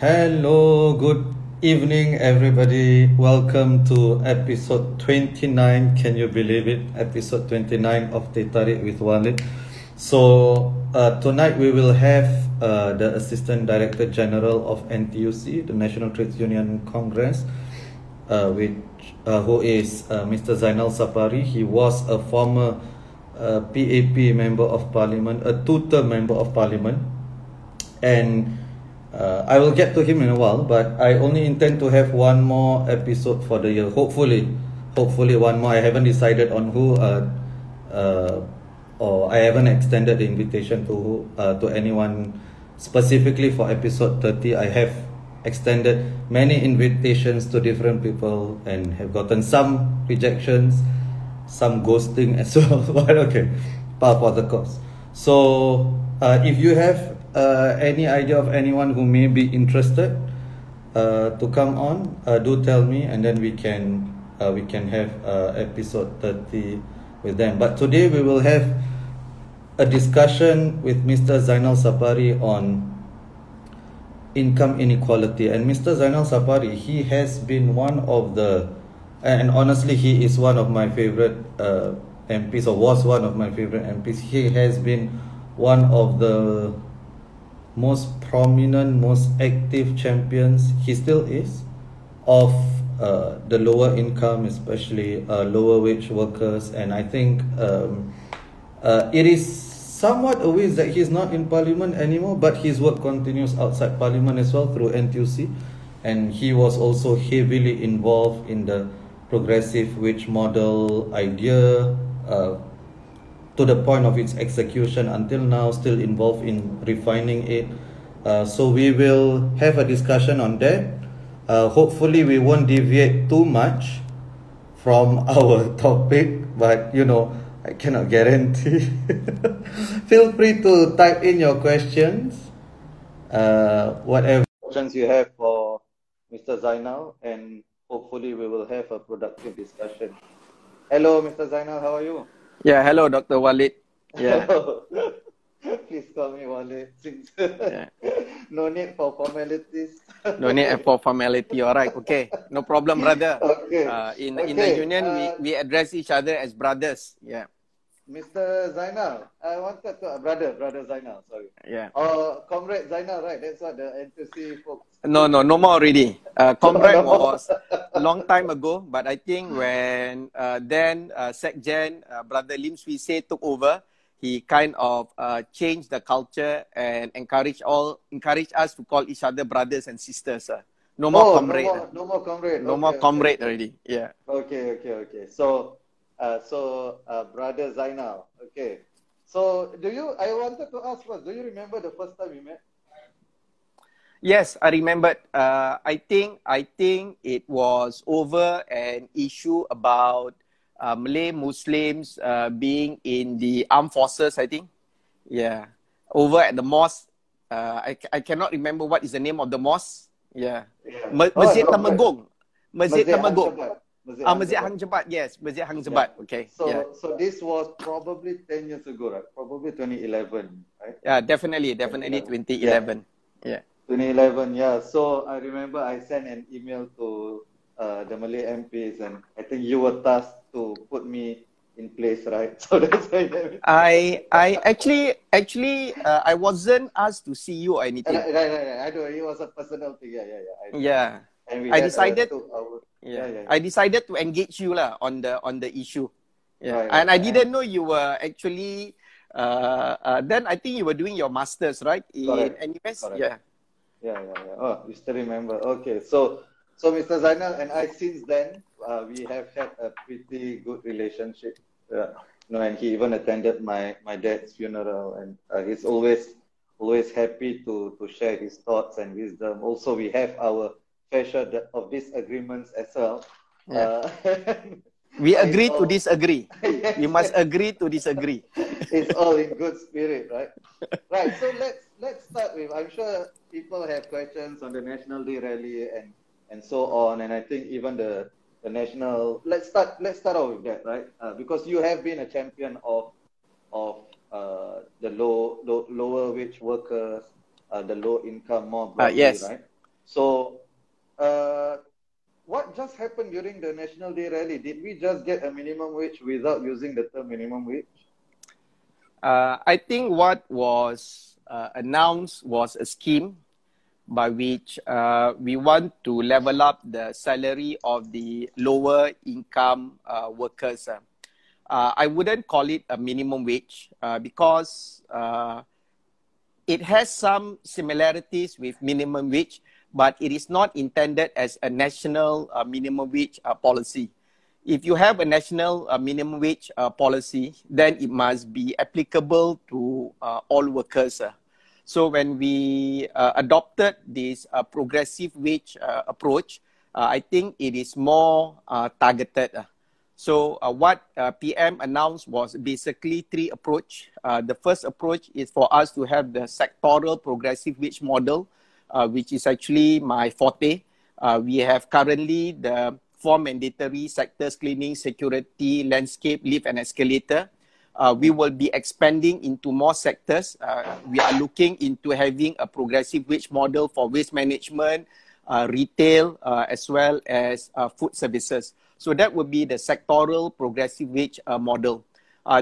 Hello, good evening, everybody. Welcome to episode 29. Can you believe it? Episode 29 of Teh Tarik with Walid. So, uh, tonight we will have uh, the Assistant Director General of NTUC, the National Trades Union Congress, uh, which, uh, who is uh, Mr. Zainal Sapari. He was a former uh, PAP Member of Parliament, a two-term Member of Parliament, and uh, I will get to him in a while, but I only intend to have one more episode for the year. Hopefully, hopefully one more. I haven't decided on who, uh, uh, or I haven't extended the invitation to who, uh, to anyone specifically for episode thirty. I have extended many invitations to different people and have gotten some rejections, some ghosting as well. but okay, part for the course. So, uh, if you have uh, any idea of anyone who may be interested uh, to come on, uh, do tell me, and then we can uh, we can have uh, episode thirty with them. But today we will have a discussion with Mr. Zainal Sapari on income inequality. And Mr. Zainal Sapari, he has been one of the, and honestly, he is one of my favorite uh, MPs, or was one of my favorite MPs. He has been one of the most prominent, most active champions, he still is, of uh, the lower income, especially uh, lower wage workers. And I think um, uh, it is somewhat a waste that he's not in parliament anymore, but his work continues outside parliament as well through NTUC. And he was also heavily involved in the progressive wage model idea. Uh, to the point of its execution until now, still involved in refining it. Uh, so we will have a discussion on that. Uh, hopefully, we won't deviate too much from our topic, but you know, I cannot guarantee. Feel free to type in your questions, uh, whatever questions you have for Mr. Zainal, and hopefully, we will have a productive discussion. Hello, Mr. Zainal, how are you? Yeah, hello, Dr. Walid. Yeah. Please call me Walid. Yeah. no need for formalities. No need for formality. All right. Okay. No problem, brother. Okay. Uh, in okay. in the union, uh, we, we address each other as brothers. Yeah. Mr. Zainal, I wanted to brother, brother Zainal. Sorry. Yeah. Or comrade Zainal, right? That's what the NTC folks. No, no, no more already. Uh, comrade was a long time ago, but I think when uh, then uh, Secgen, uh, brother Lim Swee Say took over, he kind of uh, changed the culture and encouraged all encouraged us to call each other brothers and sisters. Uh. No more oh, comrade. No uh. more, no more comrade. No okay, more okay. comrade already. Yeah. Okay, okay, okay. So, uh, so uh, brother Zainal. Okay. So, do you? I wanted to ask first. Do you remember the first time we met? Yes, I remembered. Uh, I think I think it was over an issue about uh, Malay Muslims uh, being in the armed forces. I think, yeah, over at the mosque. Uh, I I cannot remember what is the name of the mosque. Yeah, Yeah. Oh, Masjid no, Masjid Hang Temenggung. Jebat. Masjid Ah, Hang Masjid. Hang Jebat. Yes, Masjid Hang Jebat. Okay. So, yeah. so this was probably 10 years ago, right? Probably 2011, right? Yeah, definitely, definitely, 2011. Yeah. 2011, yeah. So I remember I sent an email to uh, the Malay MPs, and I think you were tasked to put me in place, right? So that's why. I I actually actually uh, I wasn't asked to see you or anything. Right, right, right. I know it was a personal thing. Yeah, yeah, yeah. I, Yeah. And we I had a decided- two-hour- Yeah. Yeah, yeah, yeah. I decided to engage you lah on the on the issue. Yeah. Right, and I didn't know you were actually uh, uh then I think you were doing your masters, right? In Correct. NUS? Correct. Yeah. Yeah, yeah, yeah. Oh, you still remember. Okay, so so Mr. Zainal and I since then uh, we have had a pretty good relationship. Uh, you know, and he even attended my my dad's funeral, and uh, he's always always happy to to share his thoughts and wisdom. Also, we have our fair share of disagreements as well. Yeah. Uh, We agree to all- disagree. Yes, We must yes. agree to disagree. it's all in good spirit, right? Right. So let's let's start with. I'm sure people have questions on the National Day rally and and so on, and I think even the the national. Let's start. Let's start off with that, right? Uh, because you have been a champion of of uh, the low, low lower wage workers, uh, the low income more broadly, yes. right? So, uh, what just happened during the National Day rally? Did we just get a minimum wage without using the term minimum wage? Uh, I think what was uh, announced was a scheme by which uh, we want to level up the salary of the lower income uh, workers. Uh, I wouldn't call it a minimum wage because it has some similarities with minimum wage, but it is not intended as a national uh, minimum wage policy. If you have a national minimum wage policy, then it must be applicable to all workers. So when we uh, adopted this uh, progressive wage uh, approach, uh, I think it is more uh, targeted. So uh, what PM announced was basically three approach. the first approach is for us to have the sectoral progressive wage model, which is actually my forte. we have currently the four mandatory sectors, cleaning, security, landscape, lift and escalator uh, we will be expanding into more sectors. Uh, we are looking into having a progressive wage model for waste management, uh, retail, uh, as well as uh, food services. So that would be the sectoral progressive wage uh, model.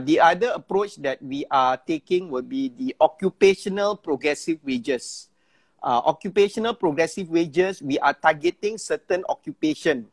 the other approach that we are taking will be the occupational progressive wages. Occupational progressive wages, we are targeting certain occupation.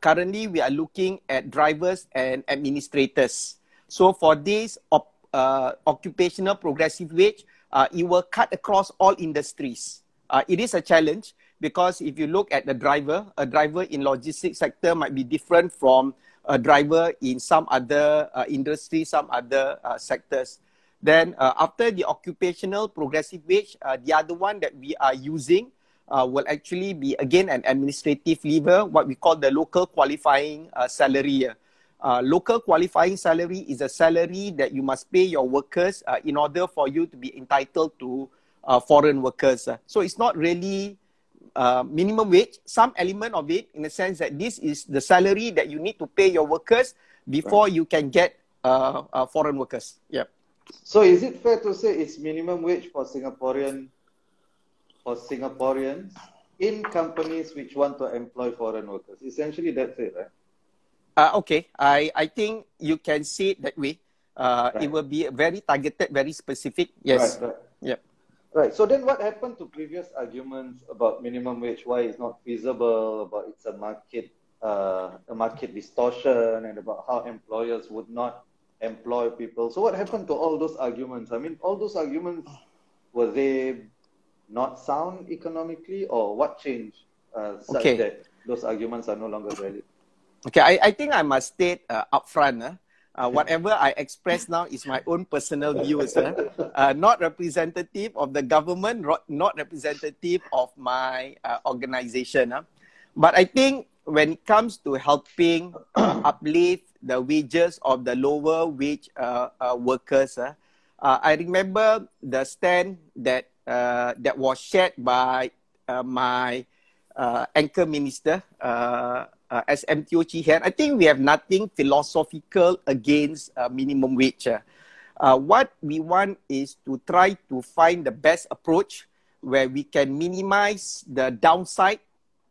currently, we are looking at drivers and administrators. So for this op, uh, occupational progressive wage, uh, it will cut across all industries. Uh, it is a challenge because if you look at the driver, a driver in logistics sector might be different from a driver in some other uh, industry, some other uh, sectors. Then uh, after the occupational progressive wage, the other one that we are using will actually be again an administrative lever, what we call the local qualifying salary uh, local qualifying salary is a salary that you must pay your workers uh, in order for you to be entitled to uh, foreign workers. Uh. So it's not really uh, minimum wage. Some element of it, in the sense that this is the salary that you need to pay your workers before right. you can get uh, foreign workers. Yep. So is it fair to say it's minimum wage for Singaporean for Singaporeans in companies which want to employ foreign workers? Essentially, that's it, right? Uh, okay, I, I think you can see it that way. Uh, right. It will be very targeted, very specific. Yes. Right, right. Yep. Right. So then what happened to previous arguments about minimum wage, why it's not feasible, about it's a market uh, a market distortion and about how employers would not employ people. So what happened to all those arguments? I mean, all those arguments, were they not sound economically or what changed uh, such okay. that those arguments are no longer valid? Okay, I, I think I must state uh, upfront. Uh, uh, whatever I express now is my own personal views, uh, uh, not representative of the government, not representative of my uh, organization. Uh. But I think when it comes to helping uplift the wages of the lower wage uh, uh, workers, uh, uh, I remember the stand that uh, that was shared by uh, my uh, anchor minister. Uh, uh, as MTO Chihen, I think we have nothing philosophical against uh, minimum wage. Uh, what we want is to try to find the best approach where we can minimize the downside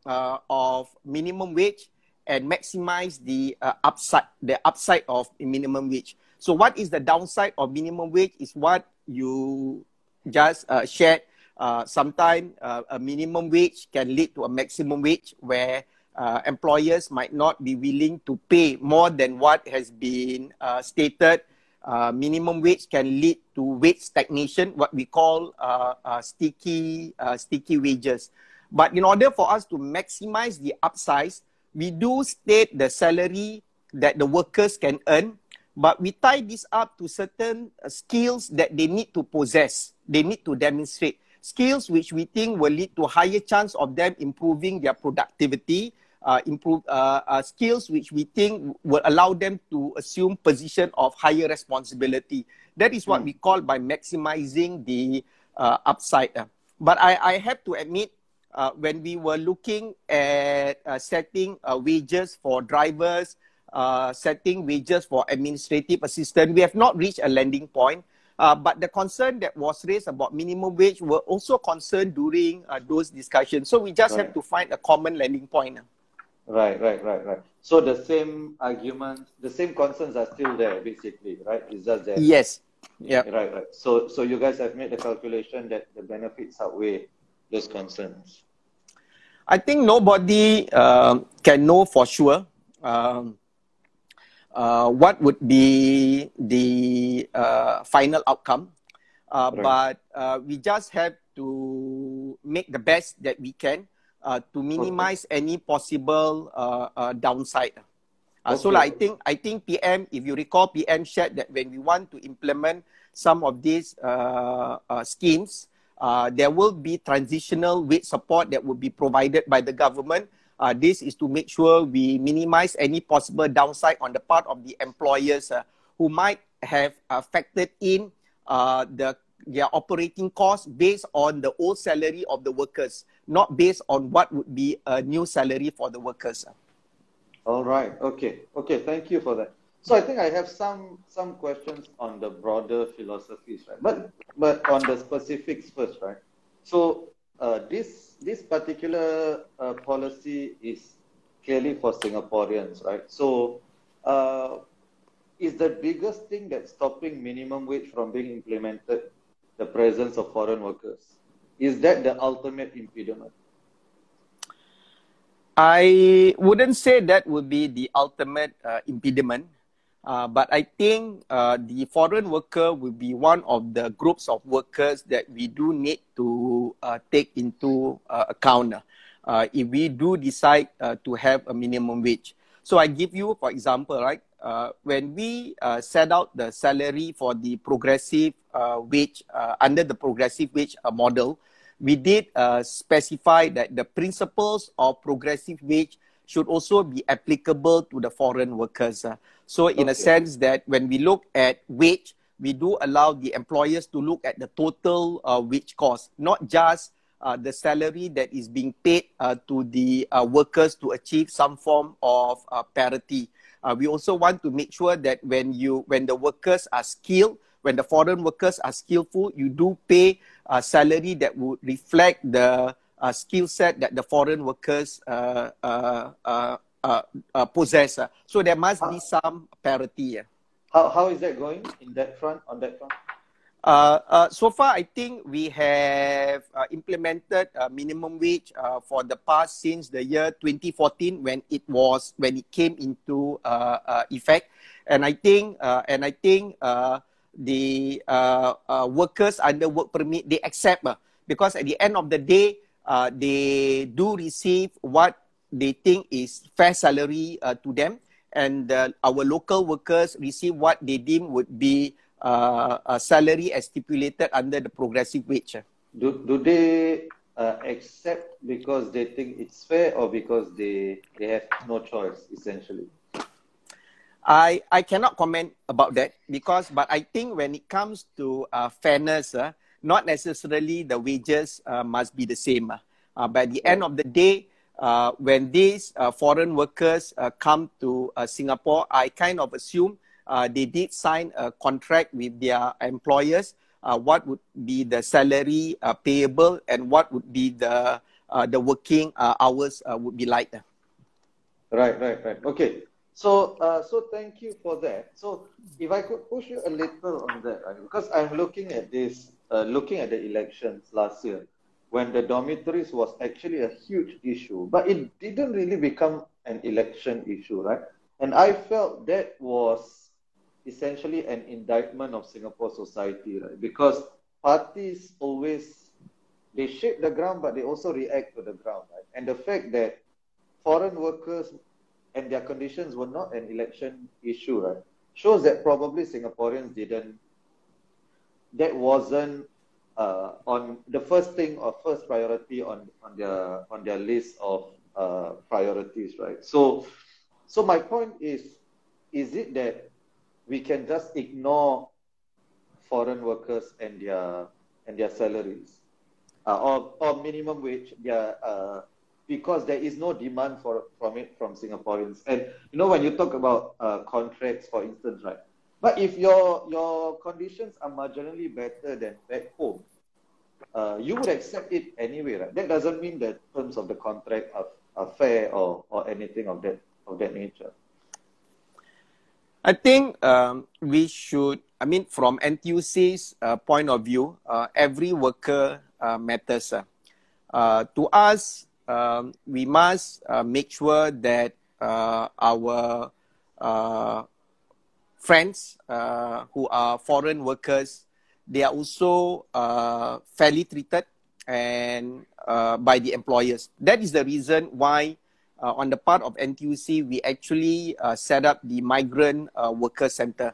uh, of minimum wage and maximize the uh, upside the upside of minimum wage. So what is the downside of minimum wage is what you just uh, shared. Uh, Sometimes uh, a minimum wage can lead to a maximum wage where uh, employers might not be willing to pay more than what has been uh, stated. Minimum wage can lead to wage stagnation, what we call sticky, sticky wages. But in order for us to maximize the upsize, we do state the salary that the workers can earn, but we tie this up to certain skills that they need to possess, they need to demonstrate skills which we think will lead to higher chance of them improving their productivity, uh, improve uh, uh, skills which we think will allow them to assume position of higher responsibility. That is what mm. we call by maximizing the uh, upside. But I, I have to admit, uh, when we were looking at uh, setting wages for drivers, setting wages for administrative assistant, we have not reached a landing point. Uh, but the concern that was raised about minimum wage were also concerned during uh, those discussions. So we just Right. have to find a common landing point. Right, right, right, right. So the same arguments, the same concerns are still there, basically, right? It's just that. Yes. Yeah. Right, right. So, so you guys have made the calculation that the benefits outweigh those concerns. I think nobody um, can know for sure um, uh, what would be the uh, final outcome. Uh, Right. But uh, we just have to make the best that we can uh, to minimize any possible uh, uh, downside. Uh, So Okay. like, I think I think PM, if you recall, PM shared that when we want to implement some of these uh, uh, schemes, uh, there will be transitional wage support that will be provided by the government. Uh, this is to make sure we minimize any possible downside on the part of the employers uh, who might have uh, factored in uh, the their operating costs based on the old salary of the workers, not based on what would be a new salary for the workers. All right. Okay. Okay. Thank you for that. So I think I have some some questions on the broader philosophies, right? But but on the specifics first, right? So uh, this this particular uh, policy is clearly for Singaporeans, right? So uh, is the biggest thing that's stopping minimum wage from being implemented the presence of foreign workers? Is that the ultimate impediment? I wouldn't say that would be the ultimate uh, impediment, uh, but I think uh, the foreign worker will be one of the groups of workers that we do need to uh, take into uh, account uh, if we do decide to have a minimum wage. So I give you, for example, right, when we set out the salary for the progressive wage under the progressive wage model, we did specify that the principles of progressive wage should also be applicable to the foreign workers. uh. So, in a sense that when we look at wage, we do allow the employers to look at the total uh, wage cost, not just uh, the salary that is being paid uh, to the uh, workers to achieve some form of uh, parity. Uh, we also want to make sure that when you when the workers are skilled, when the foreign workers are skillful, you do pay a salary that would reflect the uh, skill set that the foreign workers uh, uh, uh, uh, uh, possess. uh. So there must be some parity. How how is that going in that front on that front? Uh, uh, so far, I think we have uh, implemented minimum wage uh, for the past since the year 2014 when it was when it came into effect, and I think uh, and I think uh, the uh, uh, workers under work permit they accept because at the end of the day uh, they do receive what they think is fair salary uh, to them, and uh, our local workers receive what they deem would be uh, a salary as stipulated under the progressive wage. Do do they uh, accept because they think it's fair or because they they have no choice essentially? I I cannot comment about that because, but I think when it comes to uh, fairness, uh, not necessarily the wages uh, must be the same. Uh, Uh, by the end of the day, uh, when these uh, foreign workers uh, come to uh, Singapore, I kind of assume uh, they did sign a contract with their employers. Uh, what would be the salary uh, payable and what would be the uh, the working uh, hours uh, would be like? Right, right, right. Okay. So, uh, so thank you for that. So, if I could push you a little on that, right? because I'm looking at this, uh, looking at the elections last year, when the dormitories was actually a huge issue, but it didn't really become an election issue, right? And I felt that was essentially an indictment of Singapore society, right? Because parties always they shape the ground, but they also react to the ground, right? And the fact that foreign workers and their conditions were not an election issue, right? Shows that probably Singaporeans didn't, that wasn't uh, on the first thing or first priority on, on their on their list of uh, priorities, right? So, so my point is, is it that we can just ignore foreign workers and their and their salaries, uh, or or minimum wage, their uh, because there is no demand for from it from Singaporeans. And you know when you talk about uh, contracts, for instance, right? But if your your conditions are marginally better than back home, uh, you would accept it anyway, right? That doesn't mean that terms of the contract are, are fair or, or anything of that of that nature. I think um, we should. I mean, from NTUC's uh, point of view, uh, every worker uh, matters. Uh. To us, um, we must uh, make sure that our friends who are foreign workers they are also uh, fairly treated and uh, by the employers. That is the reason why, uh, on the part of NTUC, we actually uh, set up the Migrant uh, Worker Center.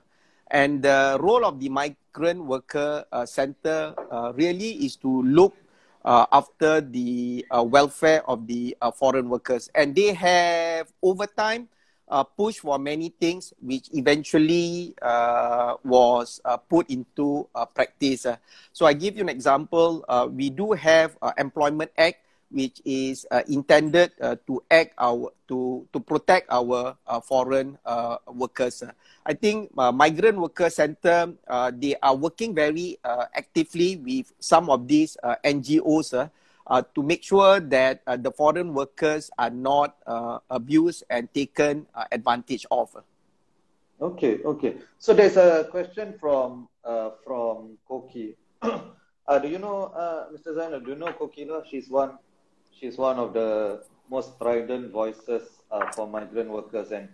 And the role of the Migrant Worker uh, Center really is to look after the welfare of the foreign workers. And they have, over time, uh, push for many things which eventually uh, was uh, put into uh, practice. Uh. so I give you an example. Uh, we do have Employment Act which is intended to act our to to protect our foreign workers. I think Migrant Worker Center they are working very actively with some of these NGOs uh, to make sure that uh, the foreign workers are not uh, abused and taken uh, advantage of. Okay, okay. So there's a question from uh, from Koki. Uh, do you know, Mr. Zainal? Do you know Kokila? She's one. She's one of the most strident voices for migrant workers, and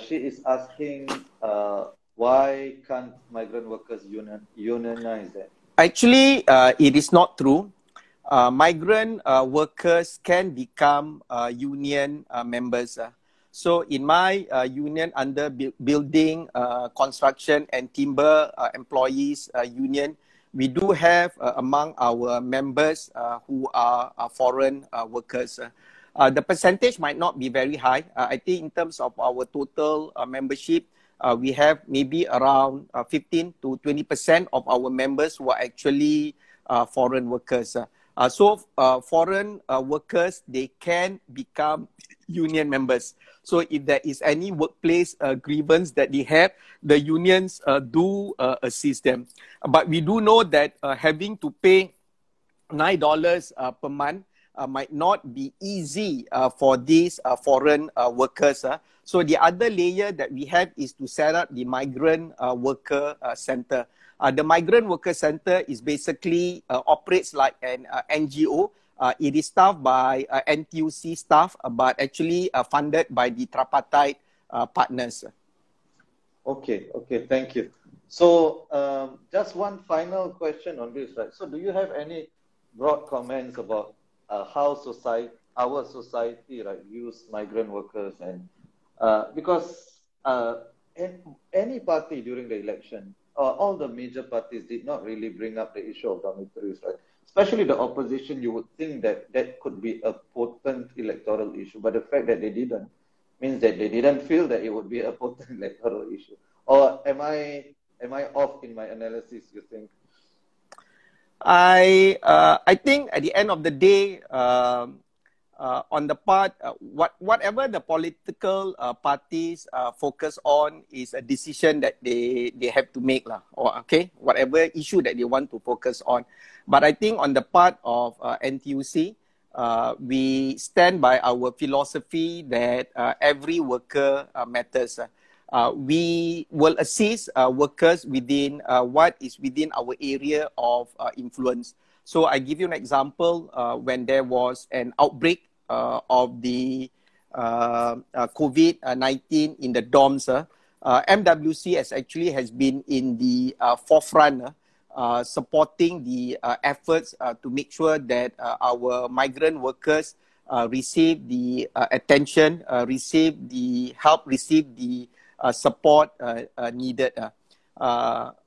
she is asking why can't migrant workers union, unionize it? Actually, it is not true uh, migrant uh, workers can become uh, union uh, members. Uh. So in my uh, union under bu- building, construction and timber employees union, we do have uh, among our members uh, who are, foreign uh, workers. the percentage might not be very high. I think in terms of our total membership, we have maybe around 15 to 20% of our members who are actually foreign workers. Uh, so uh, foreign uh, workers they can become union members. So if there is any workplace uh, grievance that they have, the unions uh, do uh, assist them. But we do know that having to pay nine dollars per month might not be easy for these foreign workers. So the other layer that we have is to set up the migrant worker center. Uh, the Migrant Worker Center is basically uh, operates like an uh, NGO. Uh, it is staffed by uh, NTUC staff, uh, but actually funded by the tripartite partners. Okay, okay, thank you. So, um, just one final question on this, right? So, do you have any broad comments about how society, our society, right, views migrant workers and because any party during the election uh, all the major parties did not really bring up the issue of dormitories, right? Especially the opposition, you would think that that could be a potent electoral issue, but the fact that they didn't means that they didn't feel that it would be a potent electoral issue. Or am I am I off in my analysis? You think? I uh, I think at the end of the day, um, uh, on the part, uh, what whatever the political uh, parties uh, focus on is a decision that they they have to make lah. Or okay, whatever issue that they want to focus on. But I think on the part of uh, NTUC, uh, we stand by our philosophy that every worker matters. we will assist workers within what is within our area of influence. So I give you an example uh, when there was an outbreak Uh, of the uh, uh, COVID-19 in the dorms. Uh, uh, MWC has actually has been in the forefront supporting the efforts to make sure that our migrant workers receive the attention, receive the help, receive the support needed.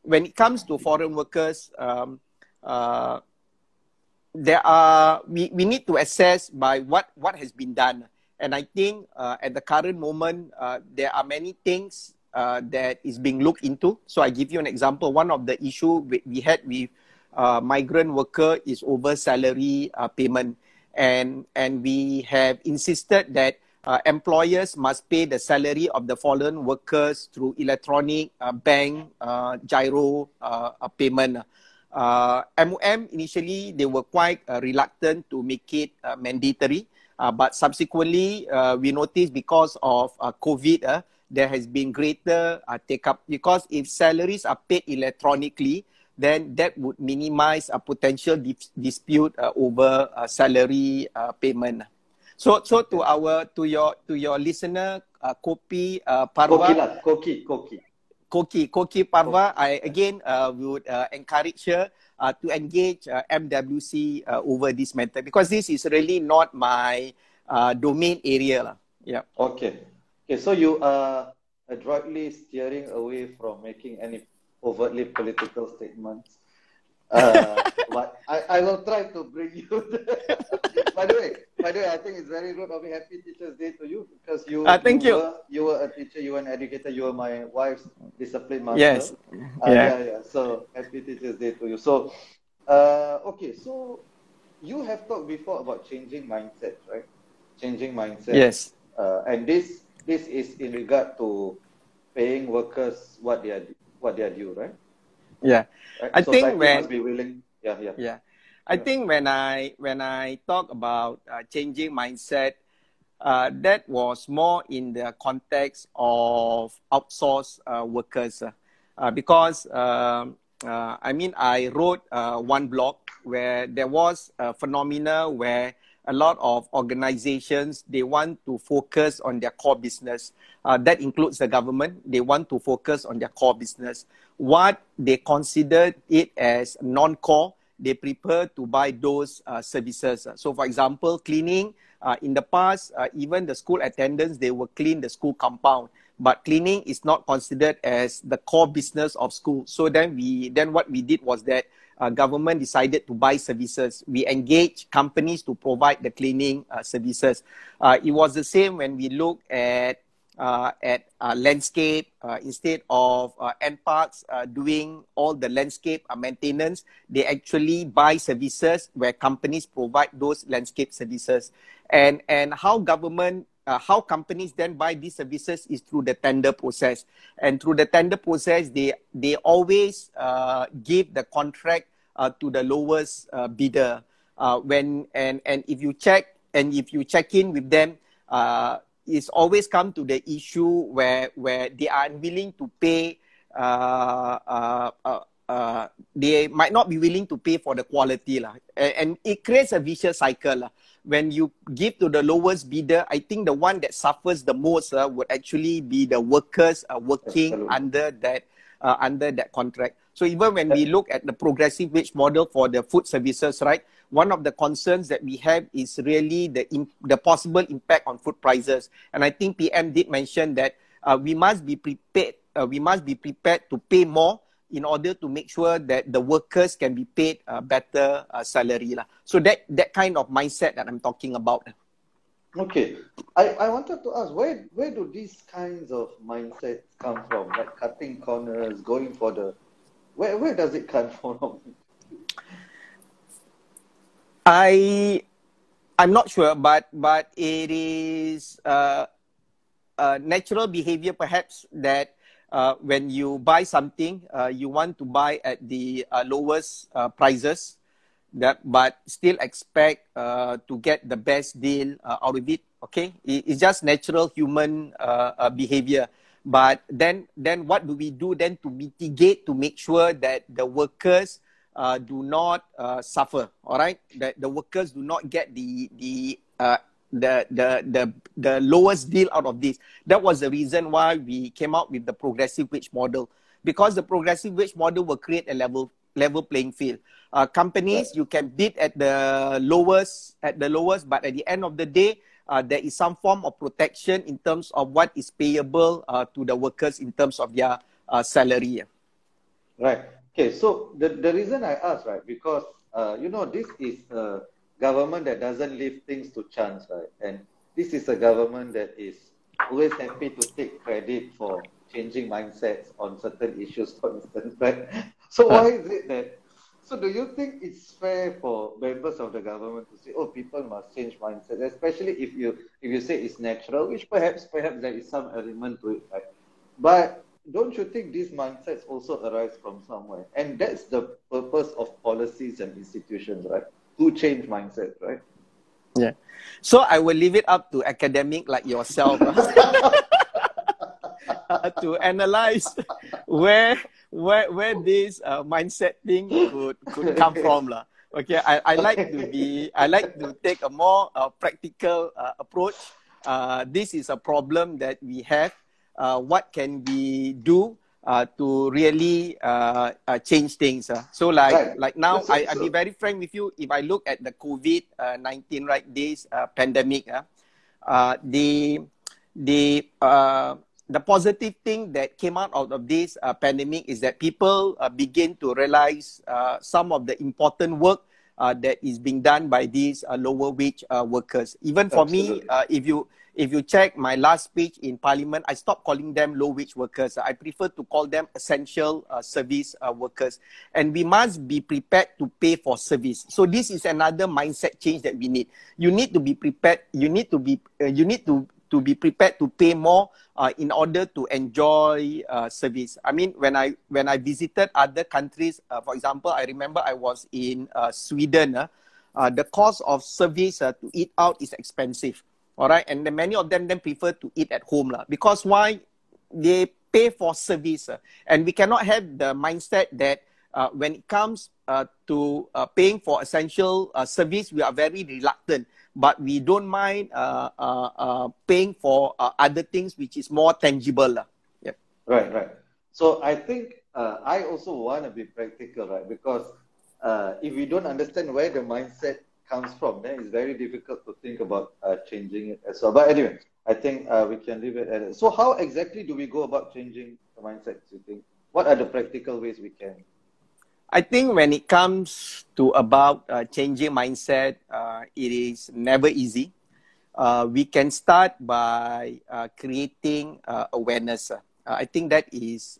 when it comes to foreign workers, um, uh, there are we, we need to assess by what what has been done. And i think uh, at the current moment uh, there are many things uh, that is being looked into. So i give you an example. One of the issue we, we had with uh, migrant worker is over salary uh, payment. And and we have insisted that uh, employers must pay the salary of the foreign workers through electronic bank GIRO payment. Uh, MOM initially they were quite uh, reluctant to make it uh, mandatory, uh, but subsequently uh, we noticed because of uh, COVID, uh, there has been greater uh, take up. Because if salaries are paid electronically, then that would minimize a potential dis- dispute uh, over uh, salary uh, payment. So, so to our to your to your listener, uh, Kopi uh, Parwa, Koki lah, Koki, Koki. Koki Koki Parwa, I again uh, would uh, encourage her uh, to engage uh, MWC uh, over this matter because this is really not my uh, domain area. Yeah. Okay. Okay, so you are adroitly steering away from making any overtly political statements. Uh, but I, I will try to bring you. by the way, by the way, I think it's very good of me. Happy Teachers Day to you because you. Uh, thank you. Were, you were a teacher. You were an educator. You were my wife's discipline master. Yes. Uh, Yeah. yeah, yeah. So happy Teachers Day to you. So, uh, okay. So you have talked before about changing mindset, right? Changing mindset. Yes. Uh, and this this is in regard to paying workers what they are what they are due, right? Yeah. right? I think Society when- must be willing. Yeah, yeah. Yeah. I think when I when I talk about uh, changing mindset, uh, that was more in the context of outsourced uh, workers, uh, uh, because um, uh, I mean I wrote one blog where there was a phenomena where a lot of organizations they want to focus on their core business. Uh, that includes the government. They want to focus on their core business. What they considered it as non-core, they prefer to buy those uh, services. So, for example, cleaning. Uh, in the past, uh, even the school attendants they will clean the school compound, but cleaning is not considered as the core business of school. So then we then what we did was that uh, government decided to buy services. We engage companies to provide the cleaning uh, services. Uh, it was the same when we look at uh, at uh, landscape uh, instead of uh, NParks uh, doing all the landscape uh, maintenance. They actually buy services where companies provide those landscape services, and and how government. Uh, how companies then buy these services is through the tender process, and through the tender process, they they always uh, give the contract uh, to the lowest uh, bidder. Uh, when and and if you check and if you check in with them, it's always come to the issue where where they are unwilling to pay. Uh, uh, uh, uh, they might not be willing to pay for the quality lah. And, and it creates a vicious cycle lah. When you give to the lowest bidder, I think the one that suffers the most uh, would actually be the workers uh, working Absolutely. under that uh, under that contract. So even when we look at the progressive wage model for the food services, right, one of the concerns that we have is really the the possible impact on food prices. And I think PM did mention that uh, we must be prepared. Uh, we must be prepared to pay more in order to make sure that the workers can be paid uh, better salary lah. So that that kind of mindset that I'm talking about. Okay. I, I wanted to ask where where do these kinds of mindsets come from? Like cutting corners, going for the where where does it come from? I I'm not sure, but but it is uh, a natural behavior perhaps that uh, when you buy something, uh, you want to buy at the uh, lowest uh, prices, that but still expect uh, to get the best deal out of it. Okay, it, it's just natural human behavior. But then then what do we do then to mitigate to make sure that the workers uh, do not uh, suffer. All right, that the workers do not get the the uh, the the the the lowest deal out of this. That was the reason why we came out with the progressive wage model because the progressive wage model will create a level level playing field. Uh, companies you can bid at the lowest at the lowest, but at the end of the day. Uh, there is some form of protection in terms of what is payable uh, to the workers in terms of their salary. Right. Okay. So the the reason I ask, right, because uh, you know this is a government that doesn't leave things to chance, right, and this is a government that is always happy to take credit for changing mindsets on certain issues, for instance, right. So why is it that so do you think it's fair for members of the government to say, oh, people must change mindsets," especially if you if you say it's natural, which perhaps perhaps there is some element to it, right? But don't you think these mindsets also arise from somewhere? And that's the purpose of policies and institutions, right? To change mindset, right? Yeah. So I will leave it up to academic like yourself to analyze where where where this uh, mindset thing could could come from lah. Okay, I, I like to be I like to take a more uh, practical uh, approach. Uh, this is a problem that we have. Uh, what can we do uh, to really uh, change things? So like right. like now, I, I'll be very frank with you. If I look at the COVID uh, nineteen right days uh, pandemic, uh, uh, the the uh, the positive thing that came out of this uh, pandemic is that people uh, begin to realize uh, some of the important work uh, that is being done by these uh, lower wage uh, workers. Even for Absolutely. me, if you if you check my last speech in Parliament, I stopped calling them low wage workers. I prefer to call them essential service workers, and we must be prepared to pay for service. So this is another mindset change that we need. You need to be prepared. You need to be. you need to to be prepared to pay more uh, in order to enjoy uh, service. I mean, when I when I visited other countries, uh, for example, I remember I was in uh, Sweden. Uh, uh, the cost of service to eat out is expensive. All right, and many of them then prefer to eat at home lah. Because why? They pay for service, and we cannot have the mindset that when it comes to paying for essential service, we are very reluctant but we don't mind uh, uh, uh, paying for uh, other things which is more tangible. Uh. Yep. Right, right. So I think uh, I also want to be practical, right? Because uh, if we don't understand where the mindset comes from, then it's very difficult to think about changing it as well. But anyway, I think we can leave it at it. So how exactly do we go about changing the mindset, you think? What are the practical ways we can I think when it comes to about uh, changing mindset, uh, it is never easy. Uh, we can start by uh, creating uh, awareness. Uh, I think that is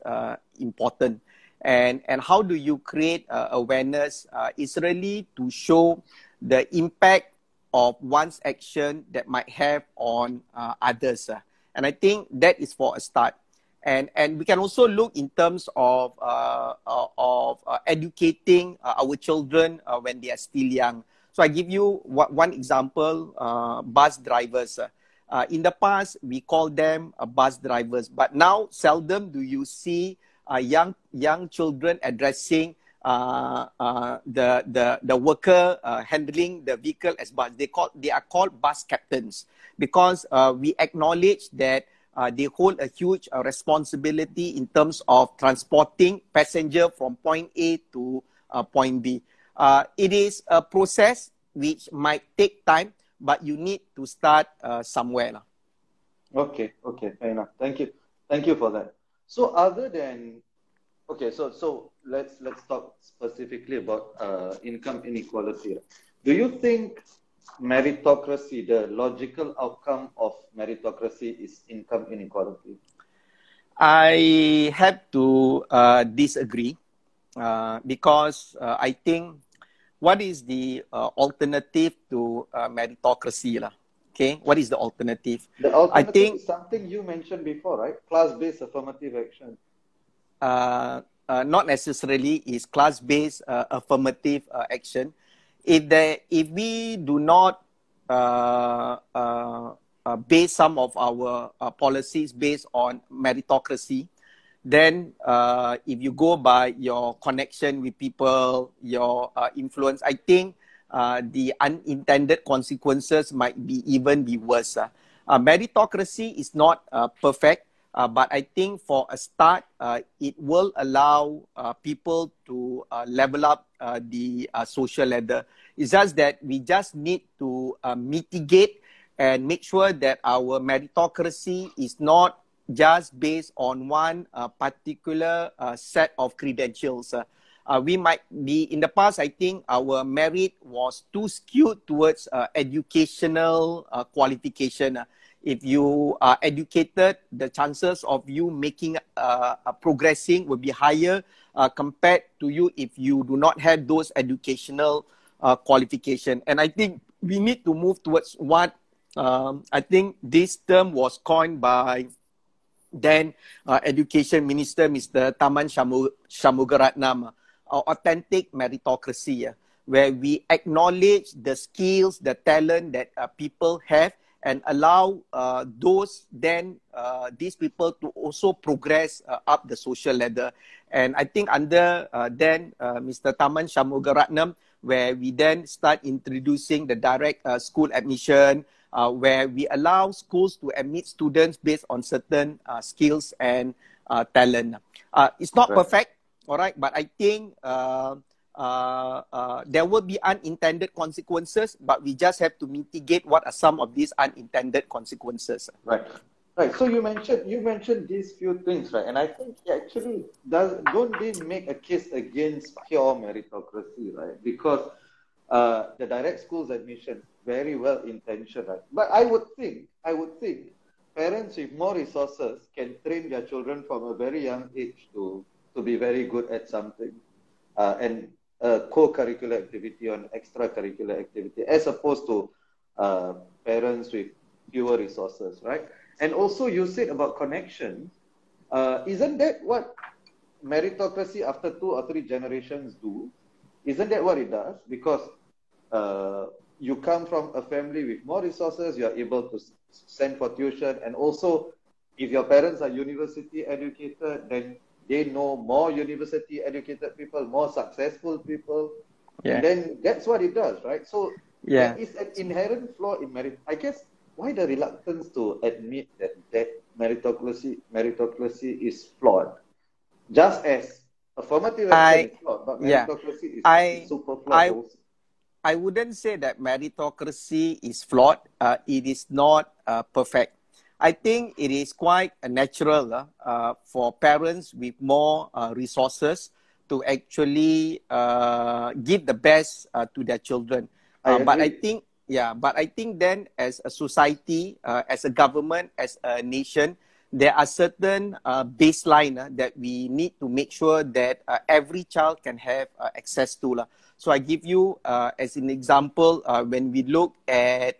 important. And, and how do you create awareness? it's really to show the impact of one's action that might have on others. and I think that is for a start and and we can also look in terms of uh, uh, of uh, educating uh, our children uh, when they are still young. So I give you one example: uh, bus drivers. in the past, we call them bus drivers, but now seldom do you see young young children addressing the the the worker handling the vehicle as bus. They call they are called bus captains because we acknowledge that they hold a huge uh, responsibility in terms of transporting passenger from point A to uh, point B. Uh, it is a process which might take time, but you need to start uh, somewhere. Lah. Okay, okay, fair enough. Thank you, thank you for that. So, other than okay, so so let's let's talk specifically about uh, income inequality. Do you think meritocracy, the logical outcome of meritocracy is income inequality? I have to uh, disagree uh, because uh, I think what is the uh, alternative to uh, meritocracy? La? Okay, what is the alternative? The alternative I think, is something you mentioned before, right? Class-based affirmative action. Uh, not necessarily is class-based affirmative action if there if we do not uh, uh, uh, base some of our uh, policies based on meritocracy, then uh, if you go by your connection with people, your uh, influence, I think the unintended consequences might be even be worse. meritocracy is not perfect, uh, but I think for a start, uh, it will allow uh, people to uh, level up uh, the uh, social ladder. It's just that we just need to mitigate and make sure that our meritocracy is not just based on one particular set of credentials. we might be in the past. I think our merit was too skewed towards educational qualification if you are educated, the chances of you making uh, progressing will be higher uh, compared to you if you do not have those educational uh, qualification. And I think we need to move towards what um, I think this term was coined by then uh, Education Minister Mr. Tharman Shanmugaratnam, uh, authentic meritocracy, uh, where we acknowledge the skills, the talent that uh, people have and allow uh, those then uh, these people to also progress uh, up the social ladder. And i think under uh, then uh, mr tharman shanmugaratnam where we then start introducing the direct uh, school admission where we allow schools to admit students based on certain skills and talent. It's not perfect all right but i think uh, uh, there will be unintended consequences, but we just have to mitigate what are some of these unintended consequences. Right. Right. So you mentioned you mentioned these few things, right? And I think actually does don't they make a case against pure meritocracy, right? Because uh, the direct schools admission very well intentioned, right? But I would think I would think parents with more resources can train their children from a very young age to to be very good at something. Uh, and co-curricular activity or an extracurricular activity as opposed to uh, parents with fewer resources, right? And also you said about connection. Uh, isn't that what meritocracy after two or three generations do? Isn't that what it does? Because uh, you come from a family with more resources, you are able to send for tuition, and also if your parents are university educated, then they know more university educated people, more successful people. Yeah. And then that's what it does, right? So yeah. there is an inherent flaw in merit. I guess why the reluctance to admit that, that meritocracy meritocracy is flawed? Just as affirmative action is flawed, but meritocracy yeah. is, I, is super flawed. I, I wouldn't say that meritocracy is flawed. Uh, it is not uh, perfect. I think it is quite natural uh, uh, for parents with more uh, resources to actually uh, give the best uh, to their children. I uh, but I think, yeah, but I think then as a society, as a government, as a nation, there are certain baseline that we need to make sure that every child can have access to. So I give you as an example, when we look at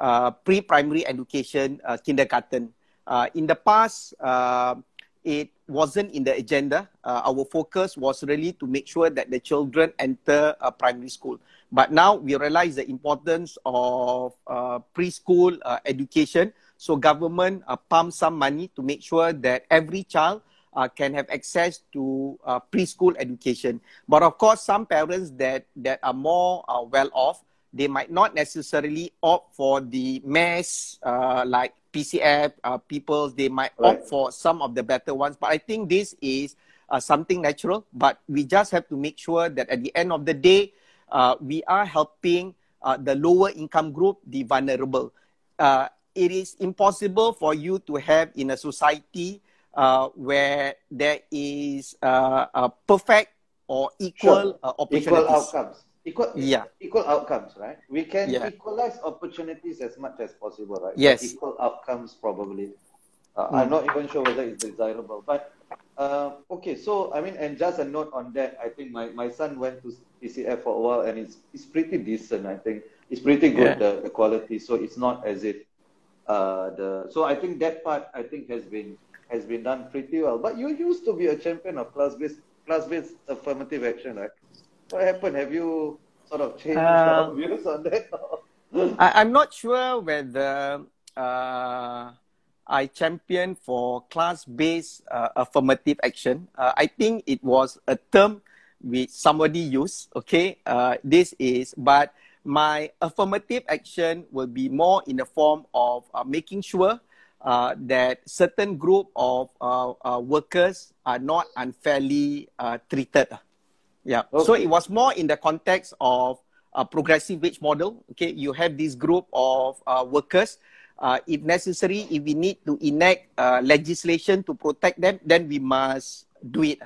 uh, pre-primary education uh, kindergarten. Uh, in the past, uh, it wasn't in the agenda. Uh, our focus was really to make sure that the children enter primary school. But now we realize the importance of preschool education. So government uh, pump some money to make sure that every child uh, can have access to uh, preschool education. But of course, some parents that, that are more uh, well off, they might not necessarily opt for the mass uh, like PCF uh, people. They might right. opt for some of the better ones. But I think this is uh, something natural. But we just have to make sure that at the end of the day, uh, we are helping uh, the lower income group, the vulnerable. Uh, it is impossible for you to have in a society where there is a perfect or equal sure. opportunities. Equal outcomes equal yeah. equal outcomes right? We can yeah. equalize opportunities as much as possible right? Yes. but equal outcomes probably uh, mm. i'm not even sure whether it's desirable but uh, okay so i mean and just a note on that i think my, my son went to pcf for a while and it's it's pretty decent i think. It's pretty good yeah. the, the quality so it's not as if uh, the so i think that part i think has been has been done pretty well. But you used to be a champion of class based class based affirmative action right what happened? Have you sort of changed uh, views on that? I, am not sure whether uh, I champion for class-based uh, affirmative action. Uh, I think it was a term which somebody used. Okay, uh, this is, but my affirmative action will be more in the form of uh, making sure uh, that certain group of uh, uh, workers are not unfairly uh, treated. Yeah. Okay. So it was more in the context of a progressive wage model. Okay, you have this group of uh, workers. Uh, if necessary, if we need to enact uh, legislation to protect them, then we must do it.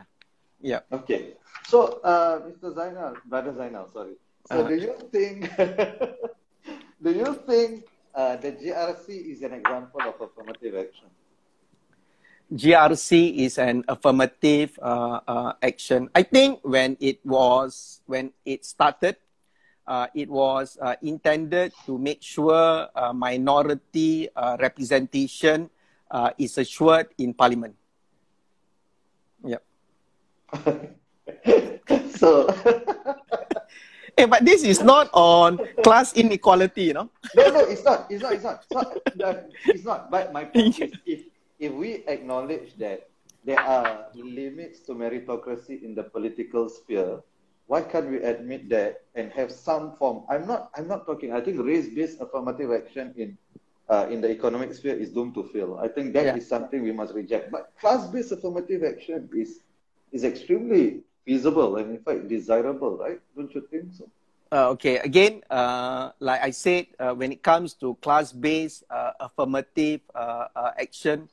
Yeah. Okay. So, uh, Mr. Zainal, Brother Zainal, sorry. So, uh-huh. do you think, do you think uh, the GRC is an example of affirmative action. GRC is an affirmative uh, uh, action. I think when it was when it started, uh, it was uh, intended to make sure uh, minority uh, representation is assured in Parliament. Yep. so. hey, but this is not on class inequality, you know. no, no, it's not. It's not. It's not. It's not. It's not. But my point is, if if we acknowledge that there are limits to meritocracy in the political sphere, why can't we admit that and have some form? I'm not. I'm not talking. I think race-based affirmative action in uh, in the economic sphere is doomed to fail. I think that yeah. is something we must reject. But class-based affirmative action is is extremely feasible and in fact desirable, right? Don't you think so? Uh, okay, again, uh, like I said, uh, when it comes to class-based uh, affirmative uh, uh, action,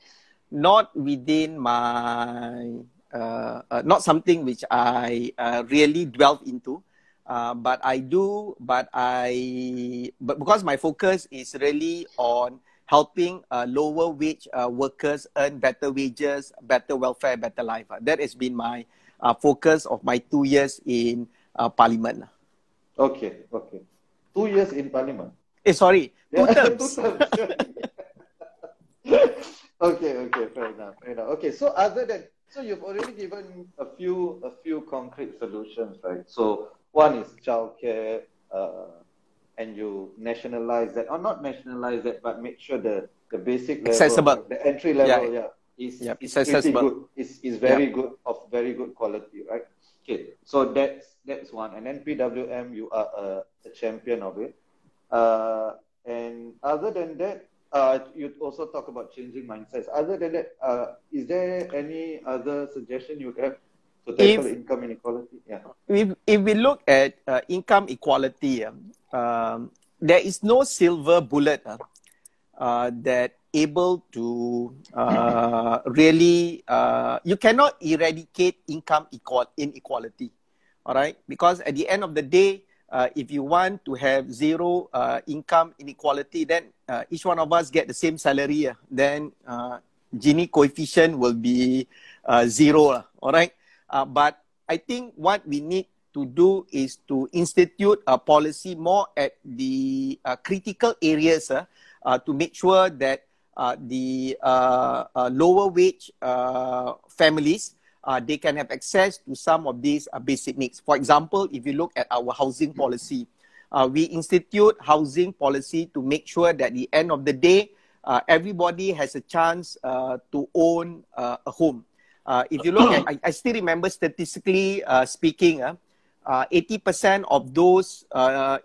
not within my, uh, uh, not something which I uh, really delve into, but I do, but I, but because my focus is really on helping lower wage workers earn better wages, better welfare, better life. that has been my focus of my two years in Parliament. Okay, okay. Two years in parliament. Eh, sorry, two yeah, terms. two terms. okay, okay, fair enough, fair enough. Okay, so other than so you've already given a few a few concrete solutions, right? So one is childcare, uh, and you nationalize that, or not nationalize that, but make sure the the basic level, accessible, the entry level, yeah, yeah is yep. is accessible. good. Is is very yep. good of very good quality, right? Okay, so that's that's one. And then PWM, you are a, a champion of it. Uh, and other than that, uh, you also talk about changing mindsets. Other than that, uh, is there any other suggestion you have to tackle if, income inequality? Yeah. If, if we look at uh, income equality, um, um, there is no silver bullet uh, uh, that able to uh, really, uh, you cannot eradicate income equal, inequality all right? Because at the end of the day, uh, if you want to have zero uh, income inequality, then uh, each one of us get the same salary. Uh, then uh, Gini coefficient will be uh, zero. Uh, all right. Uh, but I think what we need to do is to institute a policy more at the uh, critical areas uh, uh, to make sure that uh, the uh, uh, lower wage uh, families uh, they can have access to some of these uh, basic needs. For example, if you look at our housing policy, uh, we institute housing policy to make sure that at the end of the day, uh, everybody has a chance uh, to own uh, a home. if you look at, I, I still remember statistically speaking, uh, 80% of those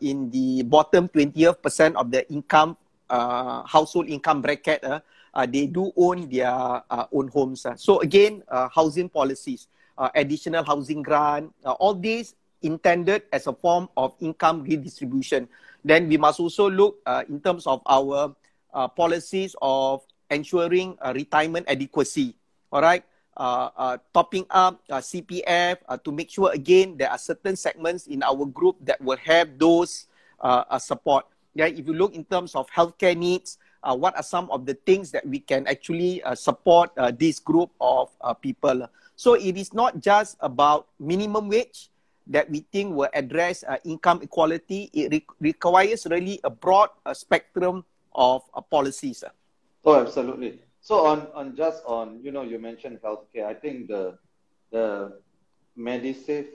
in the bottom 20th percent of the income, household income bracket, uh, they do own their uh, own homes. Uh. So again, uh, housing policies, uh, additional housing grant, all these intended as a form of income redistribution. Then we must also look in terms of our policies of ensuring retirement adequacy. All right. Uh, uh, topping up uh, CPF to make sure again there are certain segments in our group that will have those support. Yeah, if you look in terms of healthcare needs, uh, what are some of the things that we can actually uh, support uh, this group of uh, people. So it is not just about minimum wage that we think will address uh, income equality. It re- requires really a broad uh, spectrum of policies. Oh, absolutely. So on, on just on, you know, you mentioned healthcare. I think the the Medisave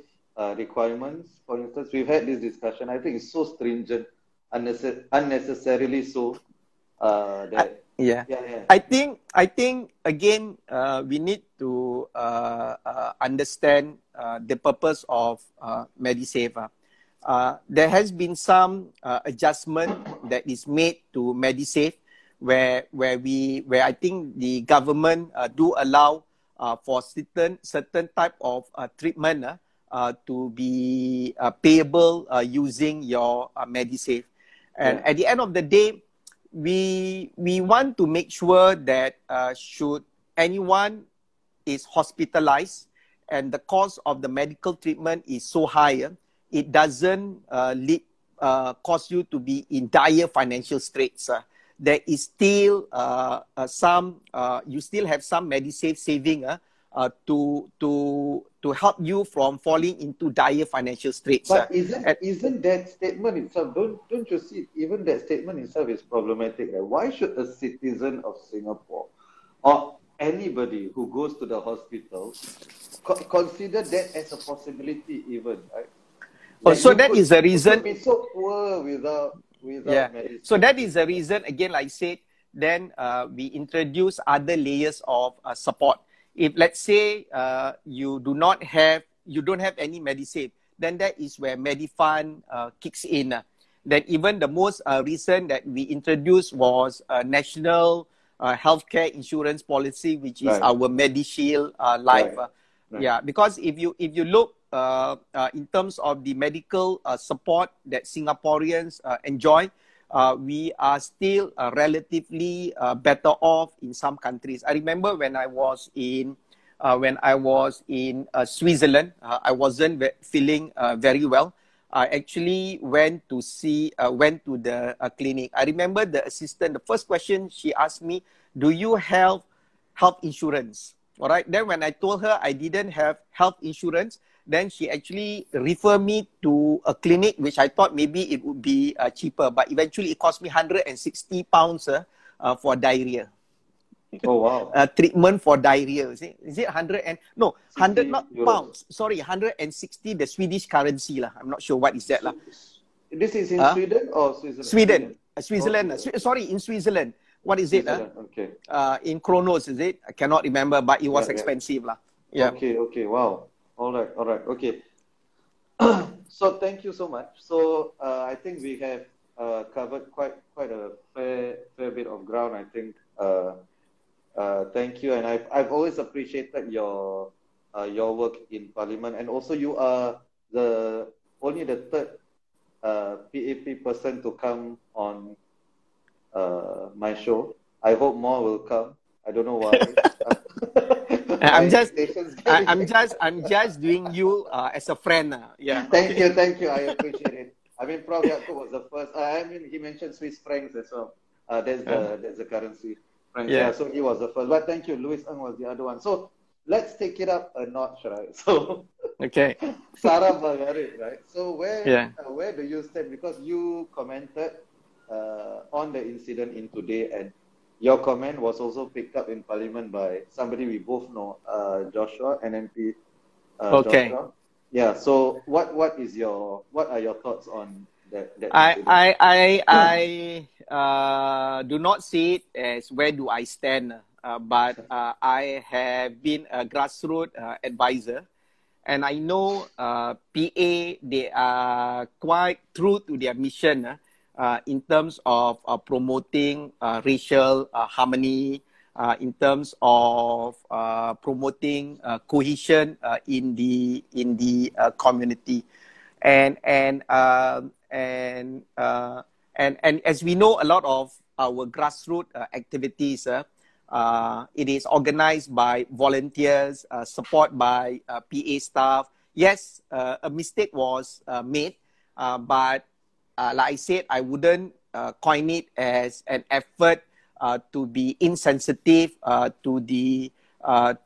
requirements, for instance, we've had this discussion. I think it's so stringent, unnecess- unnecessarily so uh, that, I, yeah. yeah. yeah, I think I think again uh, we need to uh, uh, understand uh, the purpose of uh, Medisave. Uh. Uh, there has been some uh, adjustment that is made to Medisave, where where we where I think the government uh, do allow uh, for certain certain type of uh, treatment uh, uh, to be uh, payable uh, using your uh, Medisave, and yeah. at the end of the day, we we want to make sure that uh, should anyone is hospitalized and the cost of the medical treatment is so high, it doesn't uh, lead uh, cause you to be in dire financial straits. Uh, there is still uh, uh, some, uh, you still have some Medisave saving uh, uh, to to to help you from falling into dire financial straits. But isn't isn't that statement itself? Don't don't you see? Even that statement itself is problematic. Right? Why should a citizen of Singapore or anybody who goes to the hospital co- consider that as a possibility? Even right? Oh, so that is the reason. Be so poor without without yeah. medicine. So that is the reason. Again, like I said, then uh, we introduce other layers of uh, support. If let's say uh, you do not have, you don't have any Medisave, then that is where Medifund uh, kicks in. Uh. Then even the most uh, recent that we introduced was a national uh, healthcare insurance policy, which is Right. our MediShield uh, Life. Right. uh. Right. Yeah, because if you if you look uh, uh, in terms of the medical uh, support that Singaporeans uh, enjoy, uh, we are still uh, relatively uh, better off in some countries. I remember when I was in uh, when I was in uh, Switzerland, uh, I wasn't feeling uh, very well. I actually went to see uh, went to the uh, clinic. I remember the assistant. The first question she asked me, "Do you have health insurance?" All right. Then when I told her I didn't have health insurance, then she actually referred me to a clinic which I thought maybe it would be uh, cheaper, but eventually it cost me 160 pounds uh, uh, for diarrhea. Oh wow. Uh, treatment for diarrhea. Is it, is it 100 and no, 100 not euros. pounds. Sorry, 160 the Swedish currency. lah. I'm not sure what is that. lah. This is in Huh? Sweden or Switzerland? Sweden. Uh, Switzerland. Okay. uh, sorry, in Switzerland. What is it? Uh? Okay. Uh, in Kronos, is it? I cannot remember, but it was Yeah, yeah. expensive. lah. Yeah. Okay, okay, wow. All right, all right, okay. so thank you so much. So uh, I think we have uh, covered quite quite a fair fair bit of ground. I think. Uh, uh, thank you, and I've I've always appreciated your uh, your work in Parliament, and also you are the only the third uh, PAP person to come on uh, my show. I hope more will come. I don't know why. I'm just- I, I'm just I'm just doing you uh, as a friend. Uh. Yeah. Thank you, thank you. I appreciate it. I mean, Prof. Yaacob was the first. Uh, I mean, he mentioned Swiss francs as well. Uh, that's the that's the currency. Francs. Yeah. Yeah. So he was the first. But thank you, Louis Ng was the other one. So let's take it up a notch, right? So Okay. Sarah Bagharib, right? So where Yeah. uh, where do you stand? Because you commented uh, on the incident in today, and your comment was also picked up in Parliament by somebody we both know, uh, Joshua, NMP. Uh, Okay. Joshua. Yeah. So what what is your what are your thoughts on that? that I? I I I uh, do not see it as where do I stand, uh, but uh, I have been a grassroots uh, advisor, and I know uh, PA they are quite true to their mission uh, uh, in terms of uh, promoting uh, racial uh, harmony, uh, in terms of uh, promoting uh, cohesion uh, in the in the uh, community, and and um, and uh, and and as we know, a lot of our grassroots uh, activities. Uh, uh, it is organized by volunteers, uh, support by uh, PA staff. Yes, a mistake was made, but like I said, I wouldn't coin it as an effort to be insensitive to the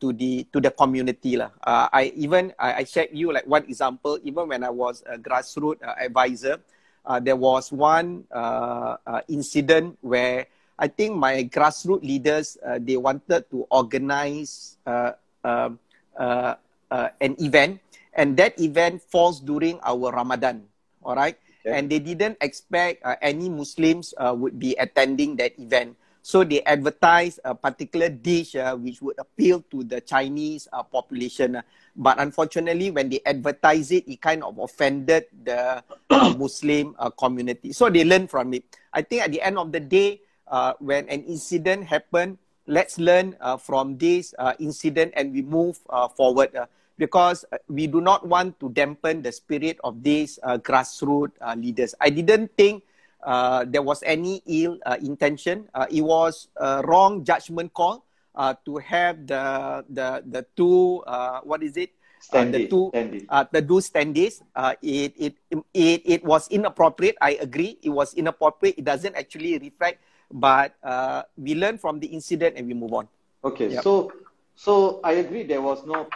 to the to the community lah. I even I, I shared you like one example. Even when I was a grassroots advisor, uh, there was one uh, uh, incident where I think my grassroots leaders uh, they wanted to organize uh, um, uh, uh, an event, and that event falls during our Ramadan. All right, Okay. and they didn't expect uh, any Muslims uh, would be attending that event. So they advertised a particular dish uh, which would appeal to the Chinese uh, population. But unfortunately, when they advertised it, it kind of offended the uh, Muslim uh, community. So they learned from it. I think at the end of the day, uh, when an incident happened, let's learn uh, from this uh, incident and we move uh, forward. uh, because we do not want to dampen the spirit of these uh, grassroots uh, leaders. I didn't think uh, there was any ill uh, intention. Uh, it was a wrong judgment call uh, to have the the the two uh, what is it uh, the two uh, the do standees. Uh, it, it it it was inappropriate. I agree. It was inappropriate. It doesn't actually reflect. But uh, we learn from the incident and we move on. Okay, yep. so so I agree. There was no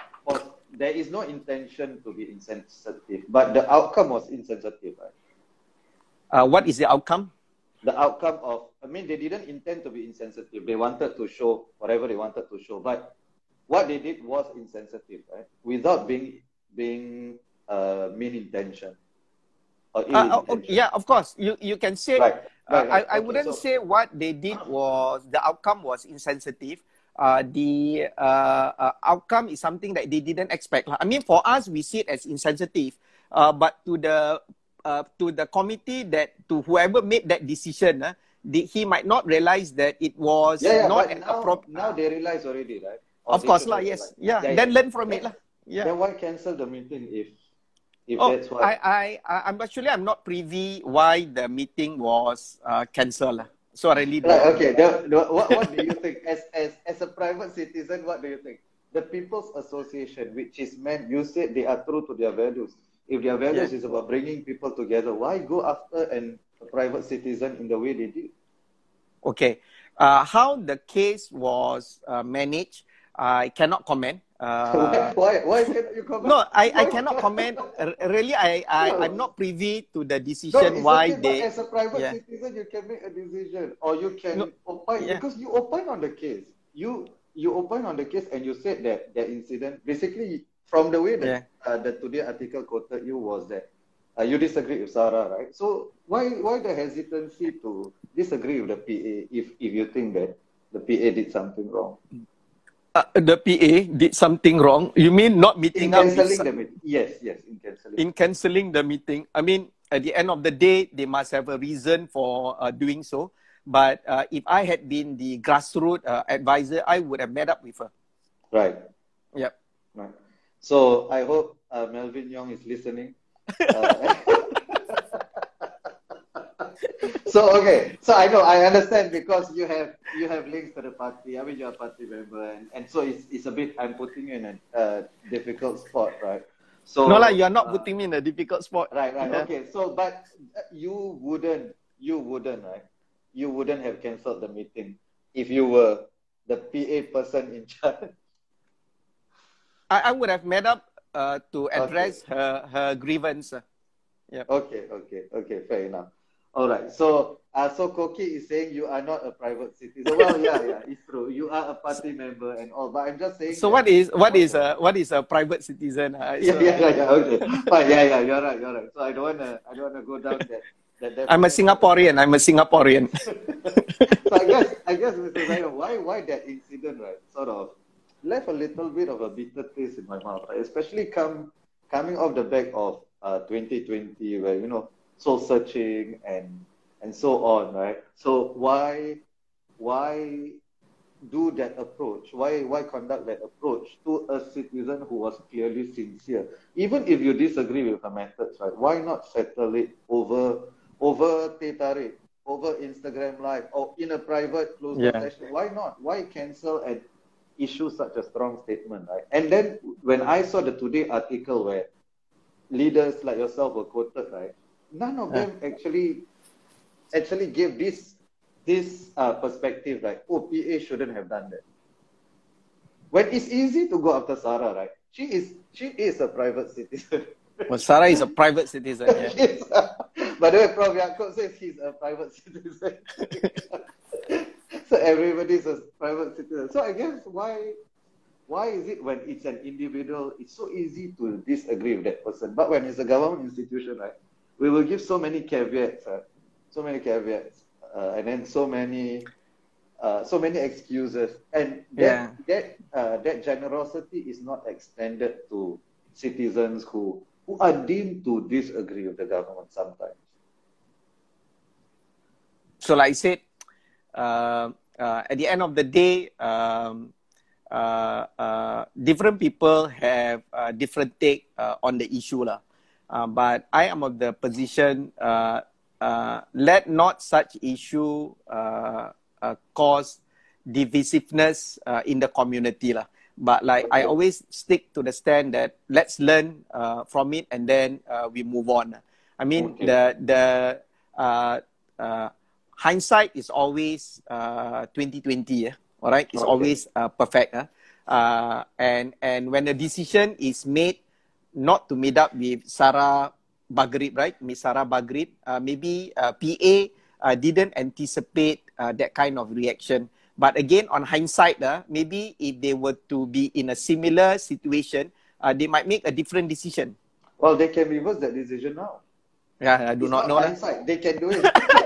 there is no intention to be insensitive, but the outcome was insensitive, right? Uh, what is the outcome? The outcome of, I mean, they didn't intend to be insensitive. They wanted to show whatever they wanted to show, but what they did was insensitive, right? Without being being uh, mean intention. Or uh, oh, yeah, of course. You you can say. Right. Right, right. I, I okay, wouldn't so, say what they did was the outcome was insensitive uh, the uh, uh, outcome is something that they didn't expect. I mean, for us, we see it as insensitive, uh, but to the uh, to the committee that to whoever made that decision, uh, the, he might not realize that it was yeah, yeah, not an appropriate. Now they realize already, right? Or of course, lah. Yes, yeah. yeah. Then learn from it, lah. Yeah. Then why cancel the meeting if if oh, that's what? I I I'm actually I'm not privy why the meeting was uh, cancelled. So I really right, okay. The, the, what, what do you think as, as as a private citizen? What do you think? The People's Association, which is meant, you said they are true to their values. If their values yeah. is about bringing people together, why go after an, a private citizen in the way they did? Okay, uh, how the case was uh, managed, I cannot comment. Uh, why, why, cannot you comment? No, I, I cannot comment. Really, I, I, no. I'm not privy to the decision no, why they. As a private yeah. citizen, you can make a decision or you can no, opine yeah. because you opine on the case. You you opine on the case and you said that that incident basically from the way that yeah. uh, the today article quoted you was that uh, you disagree with Sarah, right? So why why the hesitancy to disagree with the PA if if you think that the PA did something wrong? uh, the PA did something wrong. You mean not meeting in up? Cancelling the meeting. Yes, yes, in cancelling. In cancelling the meeting. I mean, at the end of the day, they must have a reason for uh, doing so. But uh, if I had been the grassroots uh, advisor, I would have met up with her. Right. Yep. So I hope uh, Melvin Yong is listening. Uh, so okay, so I know I understand because you have you have links to the party. I mean, you're a party member, and, and so it's it's a bit. I'm putting you in a uh, difficult spot, right? So no, like you're not uh, putting me in a difficult spot. Right, right. Yeah. Okay, so but you wouldn't, you wouldn't, right? You wouldn't have cancelled the meeting if you were the PA person in charge. I, I would have met up uh, to address okay. her her grievance. Yeah. Okay, okay, okay. Fair enough. All right. So, uh, so Koki is saying you are not a private citizen. Well, yeah, yeah, it's true. You are a party member and all. But I'm just saying. So what is what is a what is a private citizen? Uh, yeah, yeah, yeah, yeah. Okay. Fine. Yeah, yeah. You're right. You're right. So I don't wanna I don't wanna go down that. that I'm a Singaporean. I'm a Singaporean. so I guess I guess Mr. Zainal, why why that incident right sort of left a little bit of a bitter taste in my mouth, right? Especially come coming off the back of uh 2020 where you know soul searching and and so on, right? So why why do that approach? Why why conduct that approach to a citizen who was clearly sincere? Even if you disagree with her methods, right? Why not settle it over over teh tarik, over Instagram Live, or in a private closed yeah. session? Why not? Why cancel and issue such a strong statement, right? And then when I saw the today article where leaders like yourself were quoted, right? none of them actually actually gave this this uh, perspective like oh PA shouldn't have done that. When it's easy to go after Sarah, right? She is she is a private citizen. Well, Sarah is a private citizen. Yeah. by the way, Prof. Yaacob says he's a private citizen. so everybody's a private citizen. So I guess why why is it when it's an individual, it's so easy to disagree with that person, but when it's a government institution, right? we will give so many caveats, uh, so many caveats, uh, and then so many, uh, so many excuses, and that yeah. that uh, that generosity is not extended to citizens who who are deemed to disagree with the government sometimes. So, like I said, at the end of the day. Um, different people have different take on the issue lah. Uh, but I am of the position uh, uh, let not such issue uh, uh, cause divisiveness uh, in the community lah. but like I always stick to the stand that let's learn uh, from it and then uh, we move on. I mean okay. the the uh, uh, hindsight is always uh, 2020. Yeah? All right, it's okay. always uh, perfect. Huh? Uh, and and when a decision is made not to meet up with Sarah Bagharib, right? Miss Sarah Bagharib, uh, maybe uh, PA uh, didn't anticipate uh, that kind of reaction. But again, on hindsight, uh, maybe if they were to be in a similar situation, uh, they might make a different decision. Well, they can reverse that decision now. Yeah, I do it's not, not know. Hindsight, they can do it.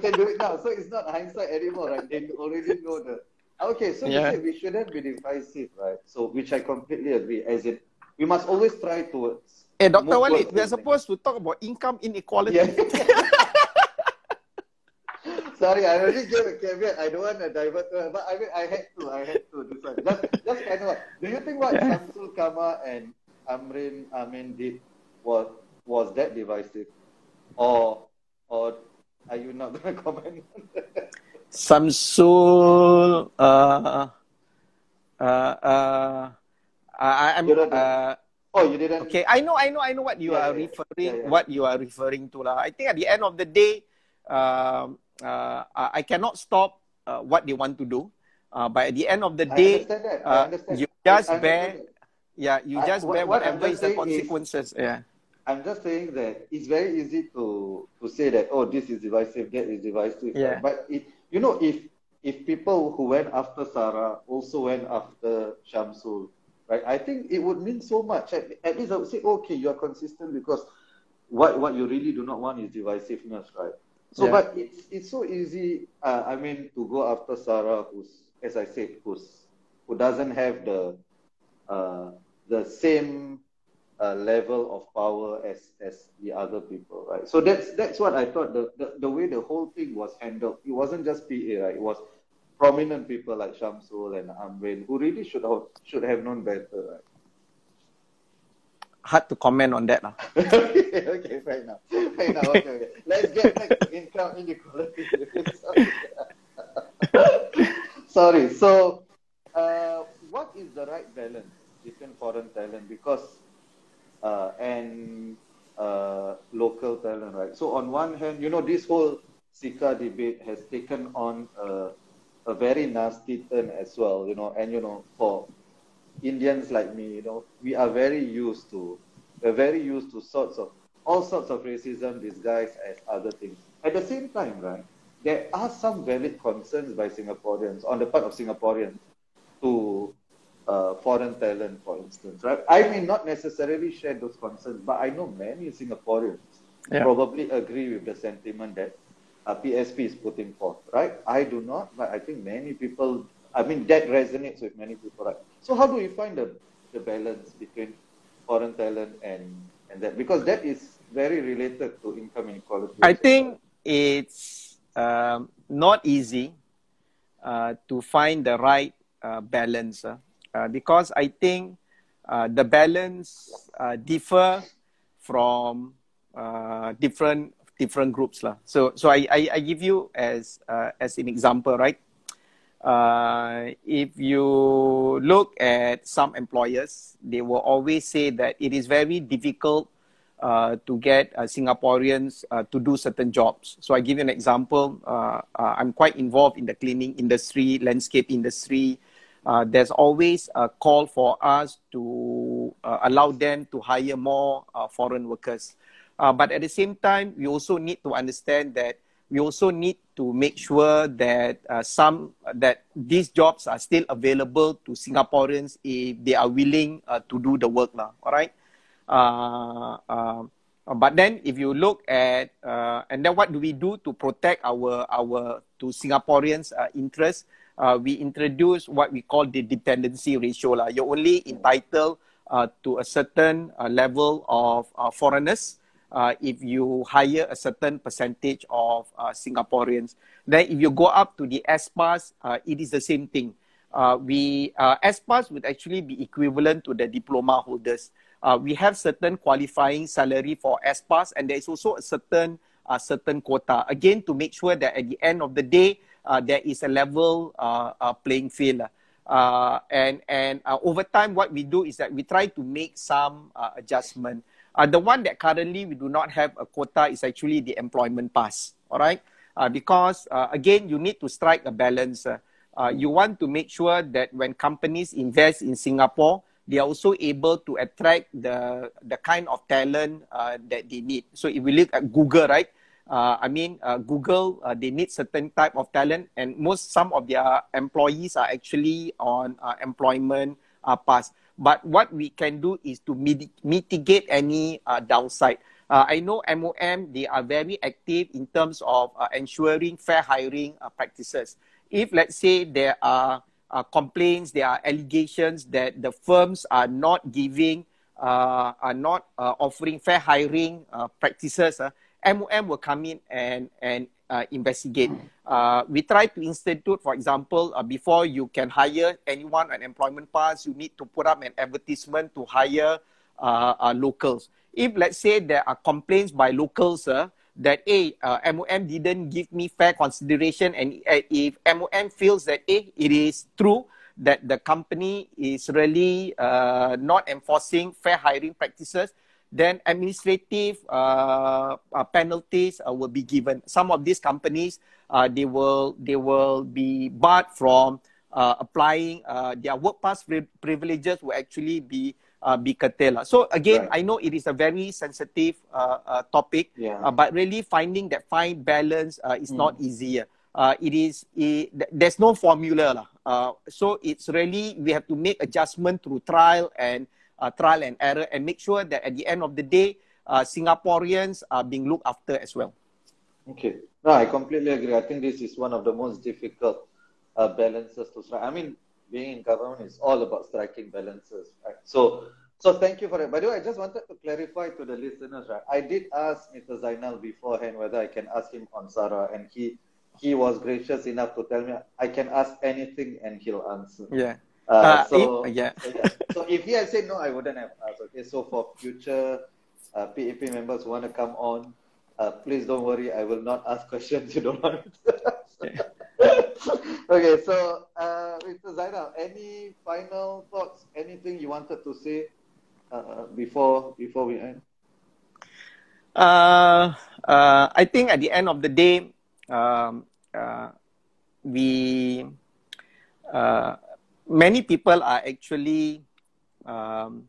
they can do it now. So it's not hindsight anymore, right? They already know the. Okay, so yeah. you said we shouldn't be divisive, right? So, which I completely agree. As in, we must always try eh, towards. Hey, Dr. Walid, we are supposed to talk about income inequality. Yeah. Sorry, I already gave a caveat. I don't want to divert, uh, but I mean, I had to. I had to do something. Just, just kind of. Do you think what Shamsul Kamar and Amrin Amin did was was that divisive, or or are you not going to comment? Samsul, uh, uh, uh, I, I'm, uh, oh, you didn't. Okay, I know, I know, I know what you yeah, are yeah, referring, yeah, what you are referring to, lah. I think at the end of the day, um, uh, I cannot stop uh, what they want to do. Uh, but at the end of the day, uh, you just bear, yeah, you just bear what, whatever is the consequences. Is, yeah. I'm just saying that it's very easy to to say that oh this is divisive, that is divisive. Yeah. But it, you know, if if people who went after Sarah also went after Shamsul, right? I think it would mean so much. At, at least I would say, okay, you are consistent because what what you really do not want is divisiveness, right? So, yeah. but it's it's so easy. Uh, I mean, to go after Sarah, who's as I said, who's who doesn't have the uh, the same uh, level of power as as the other people, right? So that's that's what I thought. The, the the way the whole thing was handled, it wasn't just PA, right? It was prominent people like Shamsul and Amrin who really should have should have known better, right? hard to comment on that. okay, okay, fair enough. Fair enough. Okay, okay. Let's get back to income inequality. Sorry. So, uh, what is the right balance between foreign talent because uh, and uh, local talent, right? So, on one hand, you know, this whole CECA debate has taken on a, a very nasty turn as well, you know, and you know, for Indians like me, you know, we are very used to, we're very used to sorts of, all sorts of racism disguised as other things. At the same time, right, there are some valid concerns by Singaporeans, on the part of Singaporeans, to uh, foreign talent, for instance, right? I may not necessarily share those concerns, but I know many Singaporeans yeah. probably agree with the sentiment that uh, PSP is putting forth, right? I do not, but I think many people I mean, that resonates with many people, right? So how do you find the, the balance between foreign talent and, and that? Because that is very related to income inequality. I think it's um, not easy uh, to find the right uh, balance uh, uh because I think uh, the balance uh, differ from different different groups lah. So so I, I, I give you as as an example, right? uh, if you look at some employers, they will always say that it is very difficult uh, to get uh, Singaporeans uh, to do certain jobs. So I give you an example. Uh, uh, I'm quite involved in the cleaning industry, landscape industry. There's always a call for us to allow them to hire more foreign workers. but at the same time, we also need to understand that we also need to make sure that uh, some that these jobs are still available to Singaporeans if they are willing uh, to do the work lah. All right. Uh, uh, but then, if you look at uh, and then what do we do to protect our our to Singaporeans' uh, interests? Uh, we introduce what we call the dependency ratio lah. You're only entitled uh, to a certain uh, level of uh, foreigners uh, if you hire a certain percentage of uh, Singaporeans. Then if you go up to the S-Pass, it is the same thing. We S-Pass would actually be equivalent to the diploma holders. We have certain qualifying salary for S-Pass and there is also a certain certain quota. Again, to make sure that at the end of the day, there is a level uh, uh, playing field. Uh, and and uh, over time, what we do is that we try to make some uh, adjustment. Uh, the one that currently we do not have a quota is actually the employment pass. All right, uh, because uh, again, you need to strike a balance. Uh, uh, you want to make sure that when companies invest in Singapore, they are also able to attract the the kind of talent uh, that they need. So if we look at Google, right? Uh, I mean, uh, Google, uh, they need certain type of talent, and most some of their employees are actually on uh, employment uh, pass. But what we can do is to mit- mitigate any uh, downside. I know MOM, they are very active in terms of ensuring fair hiring practices. If, let's say, there are complaints, there are allegations that the firms are not giving, are not offering fair hiring practices, MOM will come in and, and uh, investigate. Uh, we try to institute, for example, uh, before you can hire anyone on employment pass, you need to put up an advertisement to hire uh, uh, locals. If let's say there are complaints by locals uh, that a MOM didn't give me fair consideration, and if MOM feels that a it is true that the company is really uh, not enforcing fair hiring practices, then administrative uh, uh, penalties uh, will be given. Some of these companies, uh, they will they will be barred from uh, applying uh, their work pass pri- privileges will actually be uh, be curtailed. So again, Right. I know it is a very sensitive topic, Yeah. uh, but really finding that fine balance uh, is Mm. not easier. Uh, it is it, there's no formula. Uh, so it's really we have to make adjustment through trial and uh, trial and error and make sure that at the end of the day, uh, Singaporeans are being looked after as well. Okay. No, I completely agree. I think this is one of the most difficult uh, balances to strike. I mean, being in government is all about striking balances, right? So, so thank you for that. By the way, I just wanted to clarify to the listeners, right? I did ask Mr. Zainal beforehand whether I can ask him on Sarah, and he he was gracious enough to tell me I can ask anything and he'll answer. Yeah. Uh, Uh, so, if- yeah. so, if he had said no, I wouldn't have asked. Okay, so for future uh, PAP members who want to come on, uh, please don't worry. I will not ask questions you don't want to ask. okay, so uh, Mr. Zainal, any final thoughts? Anything you wanted to say uh, before before we end? Uh, uh, I think at the end of the day, um, uh, we uh, many people are actually um,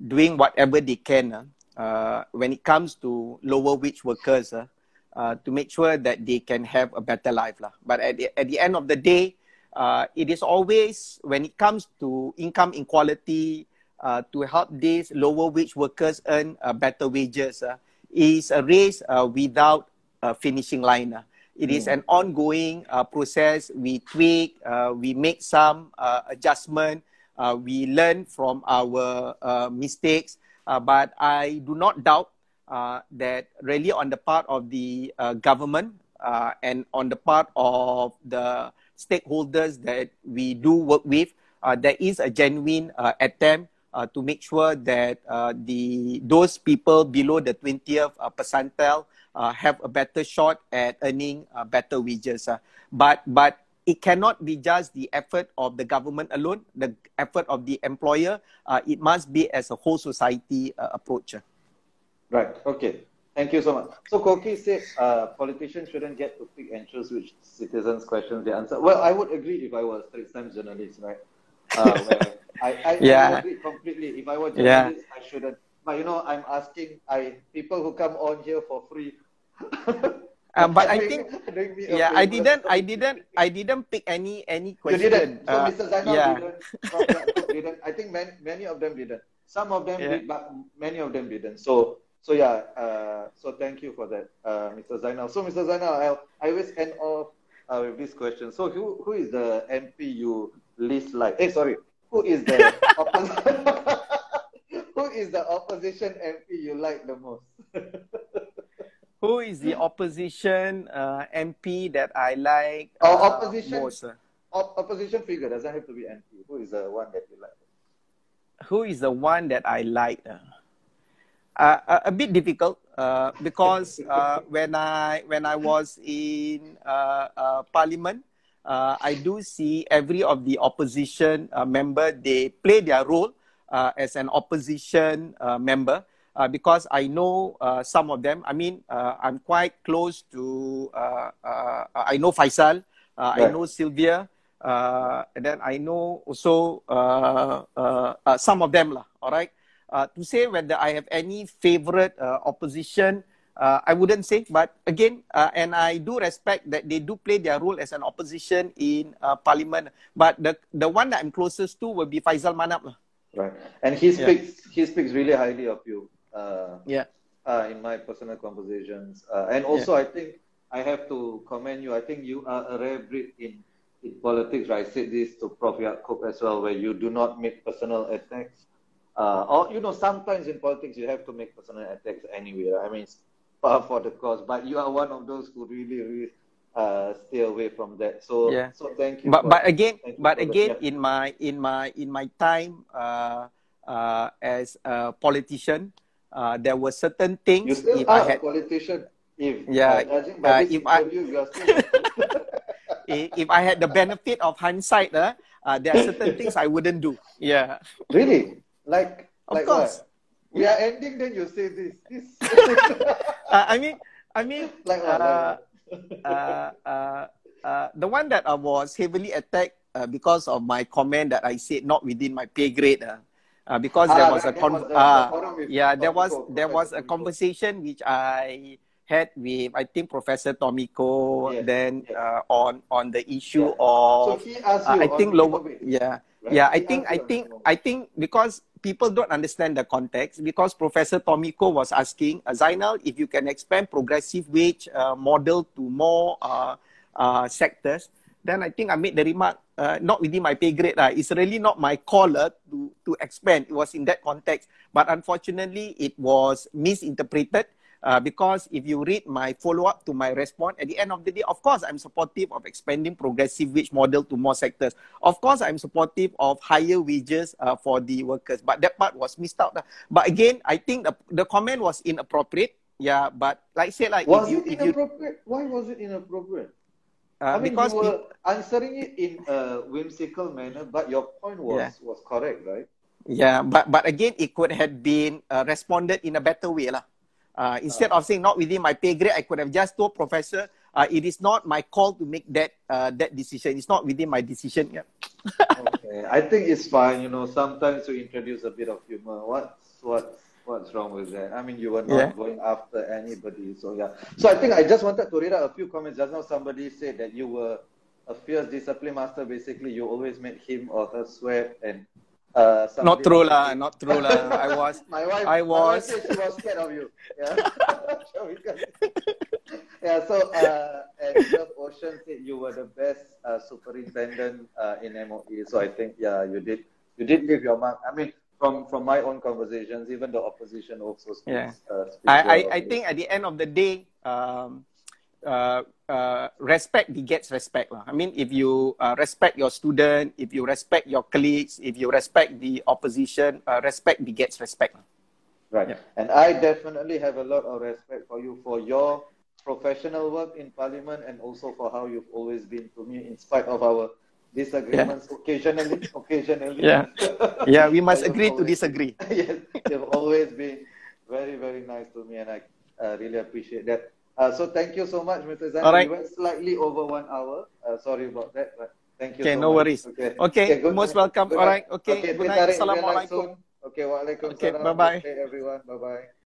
doing whatever they can uh, uh, when it comes to lower wage workers uh, uh, to make sure that they can have a better life. But at the, at the end of the day, uh, it is always when it comes to income inequality uh, to help these lower wage workers earn better wages is a race without a finishing line. It is an ongoing uh, process. We tweak, uh, we make some uh, adjustment, uh, we learn from our uh, mistakes. Uh, but I do not doubt uh, that really on the part of the uh, government uh, and on the part of the stakeholders that we do work with, uh, there is a genuine uh, attempt uh, to make sure that uh, the those people below the 20th uh, percentile uh, have a better shot at earning uh, better wages. uh. But but it cannot be just the effort of the government alone, the effort of the employer. Uh, it must be as a whole society uh, approach. uh. Right. Okay. Thank you so much. So Koki said uh, politicians shouldn't get to pick and choose which citizens' questions they answer. Well, I would agree if I was Straits Times journalist, right? Uh, I, I, I Yeah. would agree completely. If I Yeah. journalist, I shouldn't. But you know, I'm asking I people who come on here for free. Uh, but I think doing me a yeah, I didn't I didn't I didn't pick any any You didn't. So Uh, Mr. Zainal yeah. didn't. Didn't. I think many, many of them didn't. Some of them Yeah. did, but many of them didn't. So so yeah. Uh, so thank you for that, uh, Mr. Zainal. So Mr. Zainal, I I always end off uh, with this question. So who who is the MP you least like? Eh, sorry. Who is the who is the opposition MP you like the most? Who is the opposition uh, MP that I like Oh, uh, opposition. most? uh? Op- opposition figure doesn't have to be MP. Who is the one that you like? Who is the one that I like? Uh, uh, a, a bit difficult uh, because uh, when I when I was in uh, uh, Parliament, uh, I do see every of the opposition uh, member they play their role uh, as an opposition uh, member uh, because I know uh, some of them. I mean, uh, I'm quite close to. Uh, uh, I know Faisal. Uh, I know Sylvia. Uh, and then I know also uh, uh, uh, some of them lah. All right. Uh, to say whether I have any favorite uh, opposition, uh, I wouldn't say. But again, uh, and I do respect that they do play their role as an opposition in uh, parliament. But the the one that I'm closest to will be Faisal Manap lah. Right. And he Yeah. speaks he speaks really highly of you. Uh, Yeah. uh, in my personal conversations. Uh, and also, I think I have to commend you. I think you are a rare breed in, in politics. Right? I said this to Prof. Yaacob as well, where you do not make personal attacks. Uh, or, you know, sometimes in politics, you have to make personal attacks anyway. right? I mean, it's par for the cause. But you are one of those who really, really uh, stay away from that. So, Yeah. so thank you. but for- but again but again Yeah. in my in my in my time uh, uh, as a politician uh, there were certain things. you still if are I a had politician. If, Yeah, uh, by if I- you are still if I had the benefit of hindsight uh, uh, there are certain things I wouldn't do yeah Really? Like, Of like course. what? We are ending, then you say this. This. uh, I mean I mean like what? uh, uh, uh, uh, the one that I was heavily attacked uh, because of my comment that I said not within my pay grade. Uh, uh, because there Ah, was a that- con- was the- the uh, with yeah, there was Tommy Koh, there was a Tommy Koh. conversation which I had with I think Professor Tommy Koh Yes, then yes. uh, on on the issue Yeah. So of he asked uh. I think lower yeah right? yeah I think I think I think because people don't understand the context because Professor Tommy Koh was asking uh, Zainal if you can expand progressive wage uh, model to more uh, uh, sectors then I think I made the remark uh, not within my pay grade lah. It's really not my call uh, to to expand. It was in that context, but unfortunately it was misinterpreted. Uh, because if you read my follow up to my response, at the end of the day, of course, I'm supportive of expanding progressive wage model to more sectors. Of course, I'm supportive of higher wages uh, for the workers, but that part was missed out. lah. But again, I think the, the comment was inappropriate. Yeah, but like I said, like Was if you, it if you, inappropriate? Why was it inappropriate? Uh, I mean, because you were answering it in a whimsical manner, but your point was Yeah. was correct, right? Yeah, but but again, it could have been uh, responded in a better way, lah. Uh, instead of saying not within my pay grade, I could have just told professor, uh, it is not my call to make that uh, that decision. It's not within my decision. Yeah. Okay, I think it's fine. You know, sometimes we introduce a bit of humor. What's what's what's wrong with that? I mean, you were not Yeah. going after anybody, so yeah. So I think I just wanted to read out a few comments. Just now, somebody said that you were a fierce discipline master. Basically, you always made him or her sweat, and uh, Not true lah, not true lah. I was my wife, I was. my wife she was scared of you. Yeah. So yeah. So uh, and Love Ocean said you were the best uh, superintendent uh, in MOE. So I think yeah, you did you did leave your mark. I mean, from from my own conversations, even the opposition also speaks. Yeah. Uh, speaks I, I, I think at the end of the day, um, uh, uh, respect begets respect. lah. I mean, if you uh, respect your student, if you respect your colleagues, if you respect the opposition, uh, respect begets respect. lah. Right. Yeah. And I definitely have a lot of respect for you for your professional work in Parliament and also for how you've always been to me in spite of our disagreements occasionally. Occasionally. Yeah. Yeah, we must agree to disagree. yes, they've always been very, very nice to me, and I uh, really appreciate that. Uh, so thank you so much, Mr. Zan. All right. We went slightly over one hour. Uh, sorry about that, but thank you. Okay, so no much. worries. Okay. Okay, good most night. welcome. Good All right. Okay, Okay, good night. tarik real life Assalamualaikum. Okay, waalaikumsalam. Okay, bye-bye. Okay, everyone. Bye bye.